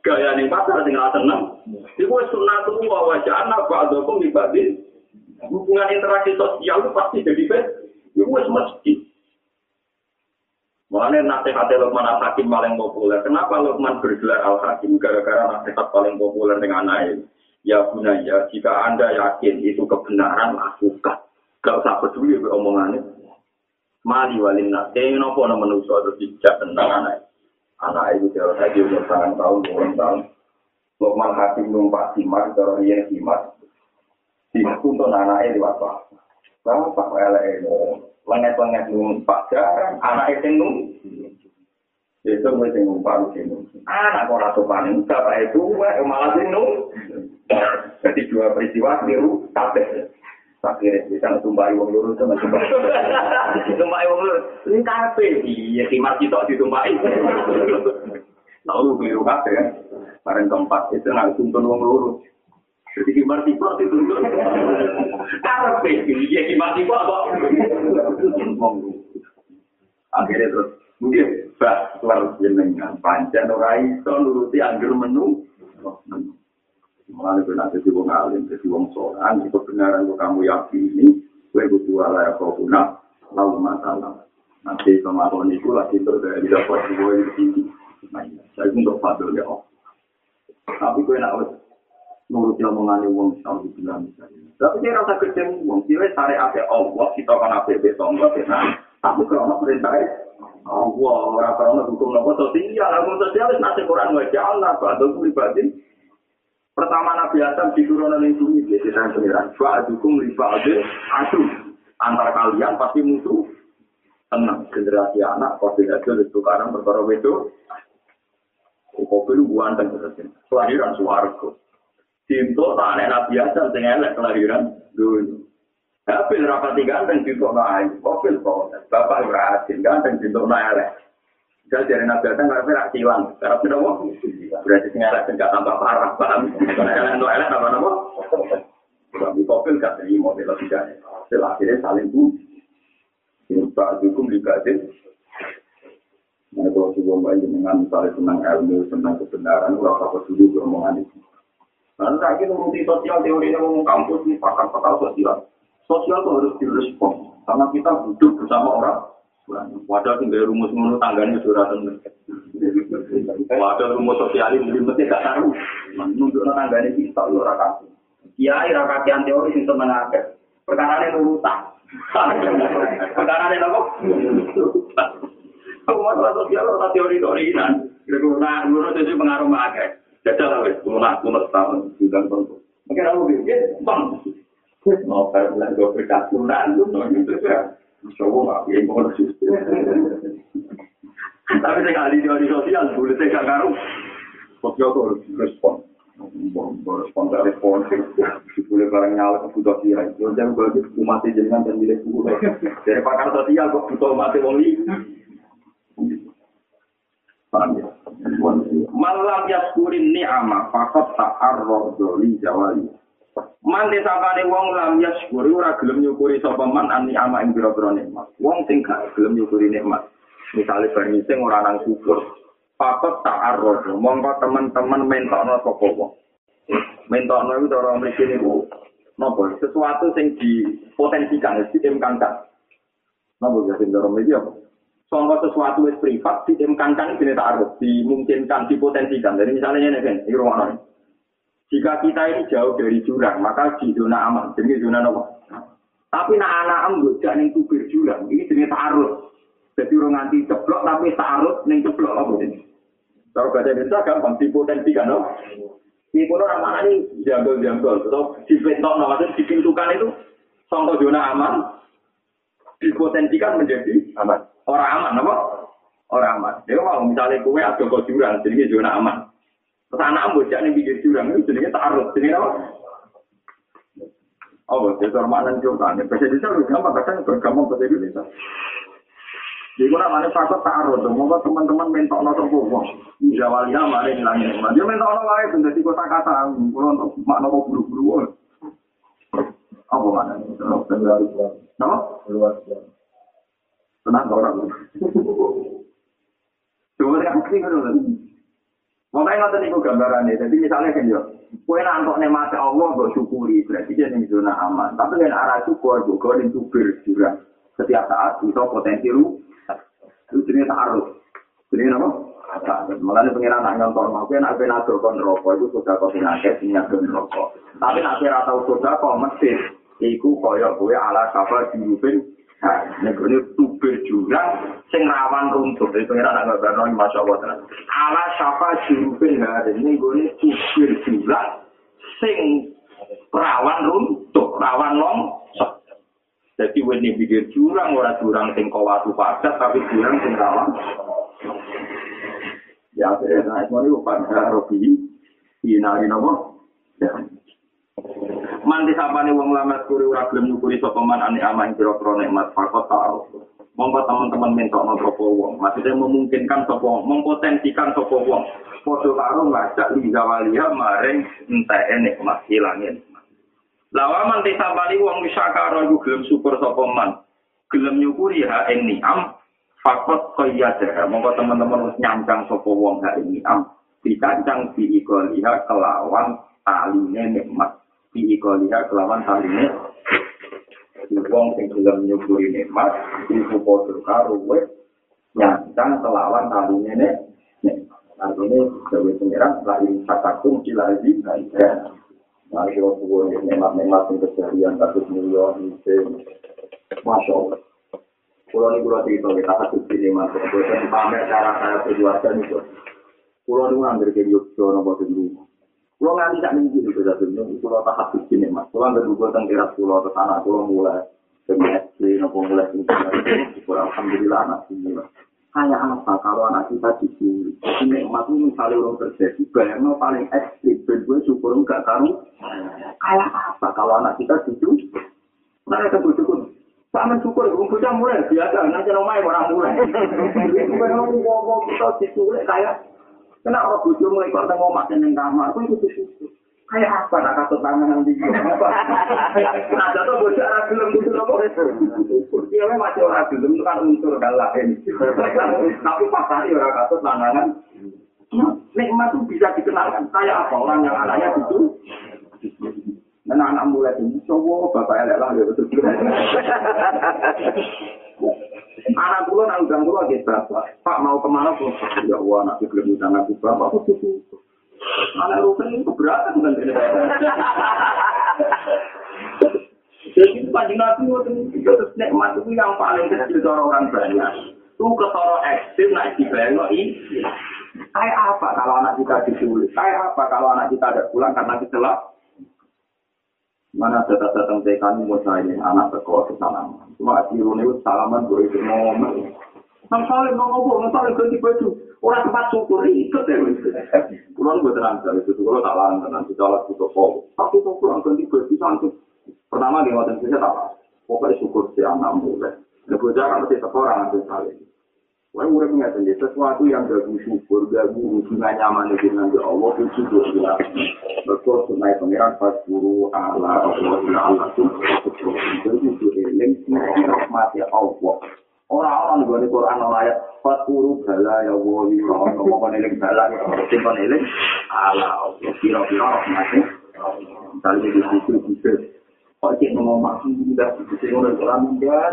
gaya ning pasar sing ra tenang. Iku wis sunnatul wa wajana ba'dakum ibadin. Hubungan interaksi sosial itu pasti jadi fitnah. Iku wis mesti. Makanya nasihat Luqman Al-Hakim paling populer. Kenapa Luqman bergelar Al-Hakim? Gara-gara nasihat paling populer dengan air. Ya ya, jika Anda yakin itu kebenaran, lakukan. Gak usah peduli omongannya. Mali walin nak, ini nopo no manusia terus dijak tentang anak. Anak itu jauh saja umur tahun tahun, umur tahun. Lukman Hakim numpak simat, kalau dia simat. Simat untuk anaknya di waktu. Bapak lele lenget-lenget numpak jarang, anak itu numpak. Itu sing numpak sing Anak kok ratu panen, bapak itu malah sing Jadi dua peristiwa niru kabeh. Akhirnya bisa tumpai wong lurus sama tumpai. Tumpai wong lurus. Ini kabeh. Iya, kimat kita ditumpai. Tahu niru kabeh kan. Bareng keempat itu nggak tuntun wong lurus. Jadi kimat tipe dituntun. Kabeh. Iya, kimat tipe apa? Akhirnya terus. Mungkin bah, keluar jenengan. Panjang ora iso nuruti anggur menu. Mulai gue nanti di wong alim, jadi wong soran, itu kebenaran gue kamu yakini, gue butuh ala ya kau guna, lalu masalah. Nanti kemarin itu lagi terjadi dapat gue di sini. Nah, saya untuk fadil ya. Tapi gue nak nurut yang mengalami wong tahu bilang misalnya. Tapi dia rasa kerja wong, dia cari apa Allah, kita kan apa beton, nah, tapi kalau perintah Allah, orang orang hukum nopo sosial, hukum sosial itu nasi Quran wajah Allah, bantu pribadi. Pertama Nabi Adam diturunkan yang bumi, jadi saya pengiran. Fa'adukum li fa'adil adu. Antara kalian pasti musuh. tenang generasi anak tidak ada itu karena perkara itu kopi lu buan dan kelahiran suaraku cinta tak ada nabi aja sing elek kelahiran dulu tapi rapati ganteng cinta naik kopi kok bapak berhasil ganteng cinta naik Jadi dari nabi aja nggak pernah hilang karena mau berarti elek nggak tambah parah paham elek no elek apa nama Tapi kopi gak terima bela tidak setelah akhirnya saling tuh Pak Hukum juga ada. Nah, kalau sebuah bayi dengan misalnya tentang ilmu, tentang kebenaran, orang apa dulu beromongan itu. Nah, lagi nuruti sosial, teori yang ngomong kampus, ini pakar-pakar sosial. Sosial itu harus direspon, karena kita hidup bersama orang. Wadah tinggal rumus menurut tangganya sudah tentu. Wadah rumus sosial ini mesti gak tahu. Menunjuk tangganya kita, orang kasih. Kiai rakakian teori itu mengaget. Perkara ini urusan. Perkara ini apa? Aku masalah sosial ora teori-teori nan. Kira-kira menurut itu pengaruh makai. Jajal wis lunak lunak tahun sudah tentu. Mungkin aku pikir, bang, mau bilang gue berkat lunak gitu ya. Coba nggak, ya mau Tapi saya kali teori sosial, boleh saya gak ngaruh. Sosial tuh harus respon. Respon dari respon. Boleh barang nyala ke kira. Jangan bagi umat jenengan dan milik buku. Dari pakar sosial kok butuh umat wong Malam yaskurin ni'ama fakot ta'arroh doli jawali. Man desapane wong lam yaskuri ora gelem nyukuri sapa man an ni'ama ing pira-pira nikmat. Wong sing gak gelem nyukuri nikmat. Misale bar sing ora nang syukur. Fakot ta'arroh mongko teman-teman mentokno sapa wong. Mentokno iku cara mriki niku napa sesuatu sing dipotensikan, diimkankan. Napa ya sing cara mriki apa? Soalnya sesuatu yang privat, diimkankan ini taruh, dimungkinkan, dipotensikan. Jadi misalnya ini kan, ini rumah Jika kita ini jauh dari jurang, maka di zona aman. Jadi zona apa? Tapi nak anak am gak ning tubir jurang, ini jenis taruh. Jadi orang nanti ceplok, tapi taruh ning ceplok apa ini? Kalau bahasa Indonesia gampang, dipotensikan. No? Ini pun orang mana ini jambol-jambol. Atau dibentok, no? maksudnya dipintukan itu, contoh zona aman, dipotensikan menjadi aman. Orang aman, apa? Orang aman. Ya kalau misalnya kue ada kok jurang, jadi zona aman. Terus anak bocah nih pikir jurang itu jadi taruh, jadi apa? Oh, jadi hormatan juga. Bahasa Indonesia lebih gampang, kadang gampang bahasa Indonesia. Jadi kalau mana faktor taruh, mau teman-teman mentok nonton kok. Jawalia mari ngilangin nikmat. Dia mentok nonton lagi, tuh jadi kota kata, kalau untuk makna kok buru-buru. Apa mana? Nama? Luar biasa. Tenang orang. Cuma yang asli kan Makanya nggak tadi gambarannya. Jadi misalnya kan yo, kue nantok nikmat Allah gue syukuri berarti dia nih zona aman. Tapi kan arah syukur gue gue nih subir juga setiap saat itu potensi lu itu jenis harus jenis apa? Makanya pengiran nak nyontor mau kan apa nak kon rokok itu sudah kau penyakit penyakit rokok. Tapi nak kira tahu sudah kau mesti Iku koyok gue ala kabar dirupin Nek ini tubir jurang sing rawan runtuh. Jadi pengiran agak berno masya Allah. Ala siapa jurupin hari ini gue tubir jurang sing rawan runtuh, rawan long. Jadi ini pikir jurang, orang jurang sing kawatu padat, tapi jurang sing rawan. Ya, nah, itu ini pada Robi, inari nopo. Ya. Manti sapane wong lama kuri ora gelem nyukuri sapa man ane ama ing pira-pira nikmat fakot ta'aruf. Monggo teman-teman mentokno sapa wong, maksudnya memungkinkan sapa wong, mempotensikan sapa wong. Padha karo ngajak li zawalia maring enteke nikmat hilangin. Lawa manti sapane wong wisakara iku gelem syukur sapa man. Gelem nyukuri ha ing ni'am fakot qayyada. Monggo teman-teman wis nyancang sapa wong ha ing ni'am. Dikancang diikoliha kelawan aline nikmat. Di ikoliha kelawan saline wong sing gelem nyukuri nikmat iku padha karo kowe nyantang kelawan saline ne artine dewe pengiran lain satakum cilazi baiknya nah itu subuh nikmat-nikmat yang keseharian kasus milion itu masya Allah. Pulau ini pulau cerita kita kasih sini mas, kalau saya pamer cara saya berkeluarga nih, pulau ini ngambil ke Yogyakarta nopo dulu, Kulo nganti tak minggu itu sudah dunia, kulo tak habis gini mas. Kulo nggak dulu tentang kira kulo ke sana, kulo mulai semesti nopo mulai syukur alhamdulillah anak ini kayak apa kalau anak kita diculik jadi nikmat itu misalnya orang terjadi bayangnya paling ekstrim dan gue syukur enggak tahu kayak apa? Kalau anak kita diculik mereka bersyukur. Pak mensyukur, bocah mulai biasa, nanti nomai orang mulai. Itu memang ngomong kita diculik kayak, kena orang bocah mulai kok tengok makan yang kamar, itu itu syukur. Kayak apa nak kasut tangan nanti? Ada tuh bocah orang belum gitu loh. Dia memang masih orang belum itu kan unsur dan lain. Tapi pas tadi orang kasut tangan, nikmat itu bisa dikenalkan. Kayak apa orang yang anaknya itu? Dan anak mulai ini, coba bapak elek lah ya betul Anak pulau nak udang pulau bapak. Pak mau ke mana pun? Ya Allah, anak belum udang aku bapak. Aku tuh Anak rukun itu keberatan kan? Jadi panjang nabi itu terus nikmat itu yang paling kecil dari orang banyak. Itu ketoro ekstrim nak dibayang ini. Kayak apa kalau anak kita diculik? Kayak apa kalau anak kita ada pulang karena kecelak? Mana data datang TK ini mau saya anak sekolah ke sana. Cuma akhirnya itu salaman gue itu ngomong. Misalnya mau ngomong, misalnya ganti baju, orang tempat syukur ikut ya. Kulon gue tenang dari itu, kalau tak larang tenang, kita lah butuh kok. Tapi kok kurang ganti baju santuk. Pertama di waktu itu tak apa. Pokoknya syukur si anak mulai. Nah, gue jangan mesti sekolah nanti sekali. Wah, udah punya sendiri? Sesuatu yang gak syukur, gak hubungan nyaman dengan Allah itu juga betul sunai pangeran pas guru Allah Allah Allah betul. Itu itu eling rahmat ya Allah. Orang-orang di Quran ayat pas guru bala ya Allah ngomong eling bala tinggal eling Allah Allah. Kira-kira rahmatnya misalnya di situ bisa Kok cek ngomong makin juga, bisa ngomong Quran enggak,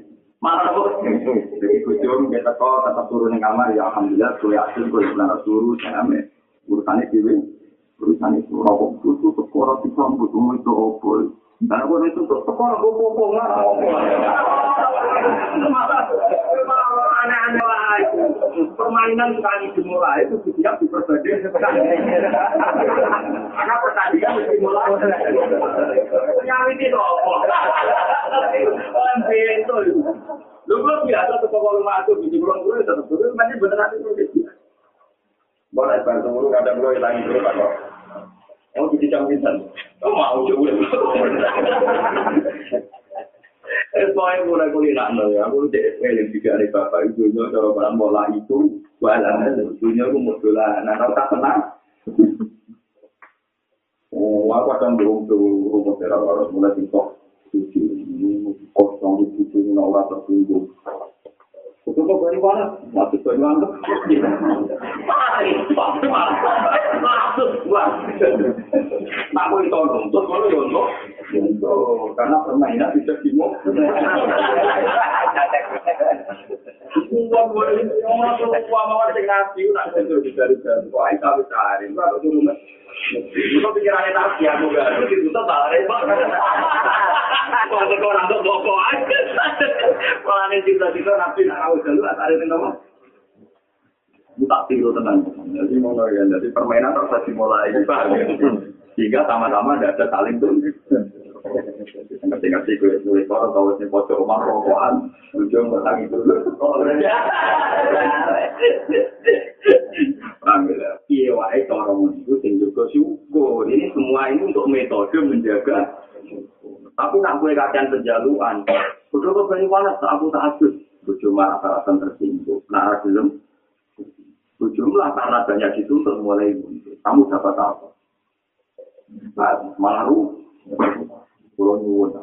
Malah kok jadi kujung kita kok tetap turun di kamar ya alhamdulillah gue yakin gue benar turun saya ame urusannya dewi urusannya itu rokok itu sekolah di kampus umum itu opol dan gue itu sekolah gue popong lah aneh-aneh lah permainan sekali dimulai itu siap diperbagi karena pertandingan dimulai nyari itu apa itu lu belum biasa ke pokok rumah aku di bulan bulan tetap dulu masih beneran itu boleh bantu dulu kadang dulu hilang dulu pak. Kok mau jadi campisan oh mau coba Soalnya mulai kuliner ya, aku cek eling tiga hari bapak itu nyo cara barang bola itu, itu nyo aku mau dolan, nah kalau tak tenang. Oh, aku akan belum tuh rumah terang harus mulai tiktok, tujuh kosong itu tujuh orang tertunggu. Itu kok dari mana? Masuk ke luar. Mari, Nak boleh tolong, terus kalau ya untuk, untuk karena permainan bisa dimok. Gua boleh ngomong tuh gua mau ada nasi, nak sentuh di dari dari gua itu habis hari, baru tuh rumah. Itu pikirannya nasi, aku gak, itu tuh tak repot. Kalau. Kalau nih cinta-cinta nabi nak tahu dulu, ada yang ngomong. tak tiru tenang. Jadi mau ya, jadi permainan harus dimulai. Sehingga sama-sama tidak ada saling tuh. Ngerti-ngerti gue sulit kor atau si pojok rumah rokokan, ujung bertangi dulu. Alhamdulillah. Iya wae cara itu sing juga syukur. Ini semua ini untuk metode menjaga Tapi nak gue kajian penjaluan, betul kok beri walas aku tak asus. Bujuk marah rasa tersinggung. Nah, belum. Bujuk lah karena banyak dituntut mulai muncul. Kamu dapat apa? Nah, malah ru. Pulau nyuwun.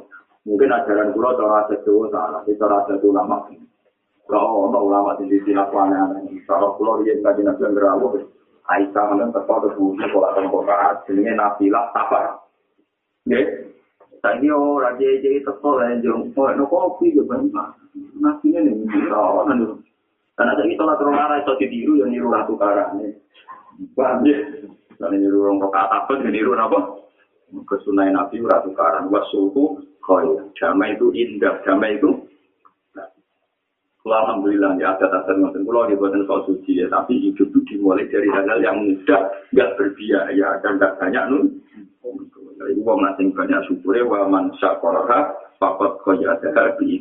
Mungkin ajaran pulau cara sedewa salah. Itu cara sedewa lama. Kalau ono ulama di sisi lakuannya, kalau pulau dia nggak jelas yang berawal, Aisyah menang terpadu buku sekolah temporat, ini nafilah sabar. Oke, Tadi orang dia jadi teko lah jong, mau no kopi ke bangsa. Nasinya nih murah kan dulu. Karena itu lah terus marah itu ditiru yang niru ratu karane. Paham ya? Karena niru orang kok apa niru apa? Kesunai nabi ratu karan wasuku koi. Damai itu indah, damai itu. Alhamdulillah ya ada adat ngoten kula nggih boten soal suci ya, tapi hidup itu dimulai dari hal-hal yang mudah, enggak berbiaya dan enggak banyak nun. Iku wong sing banyak syukure wa man qad ada bi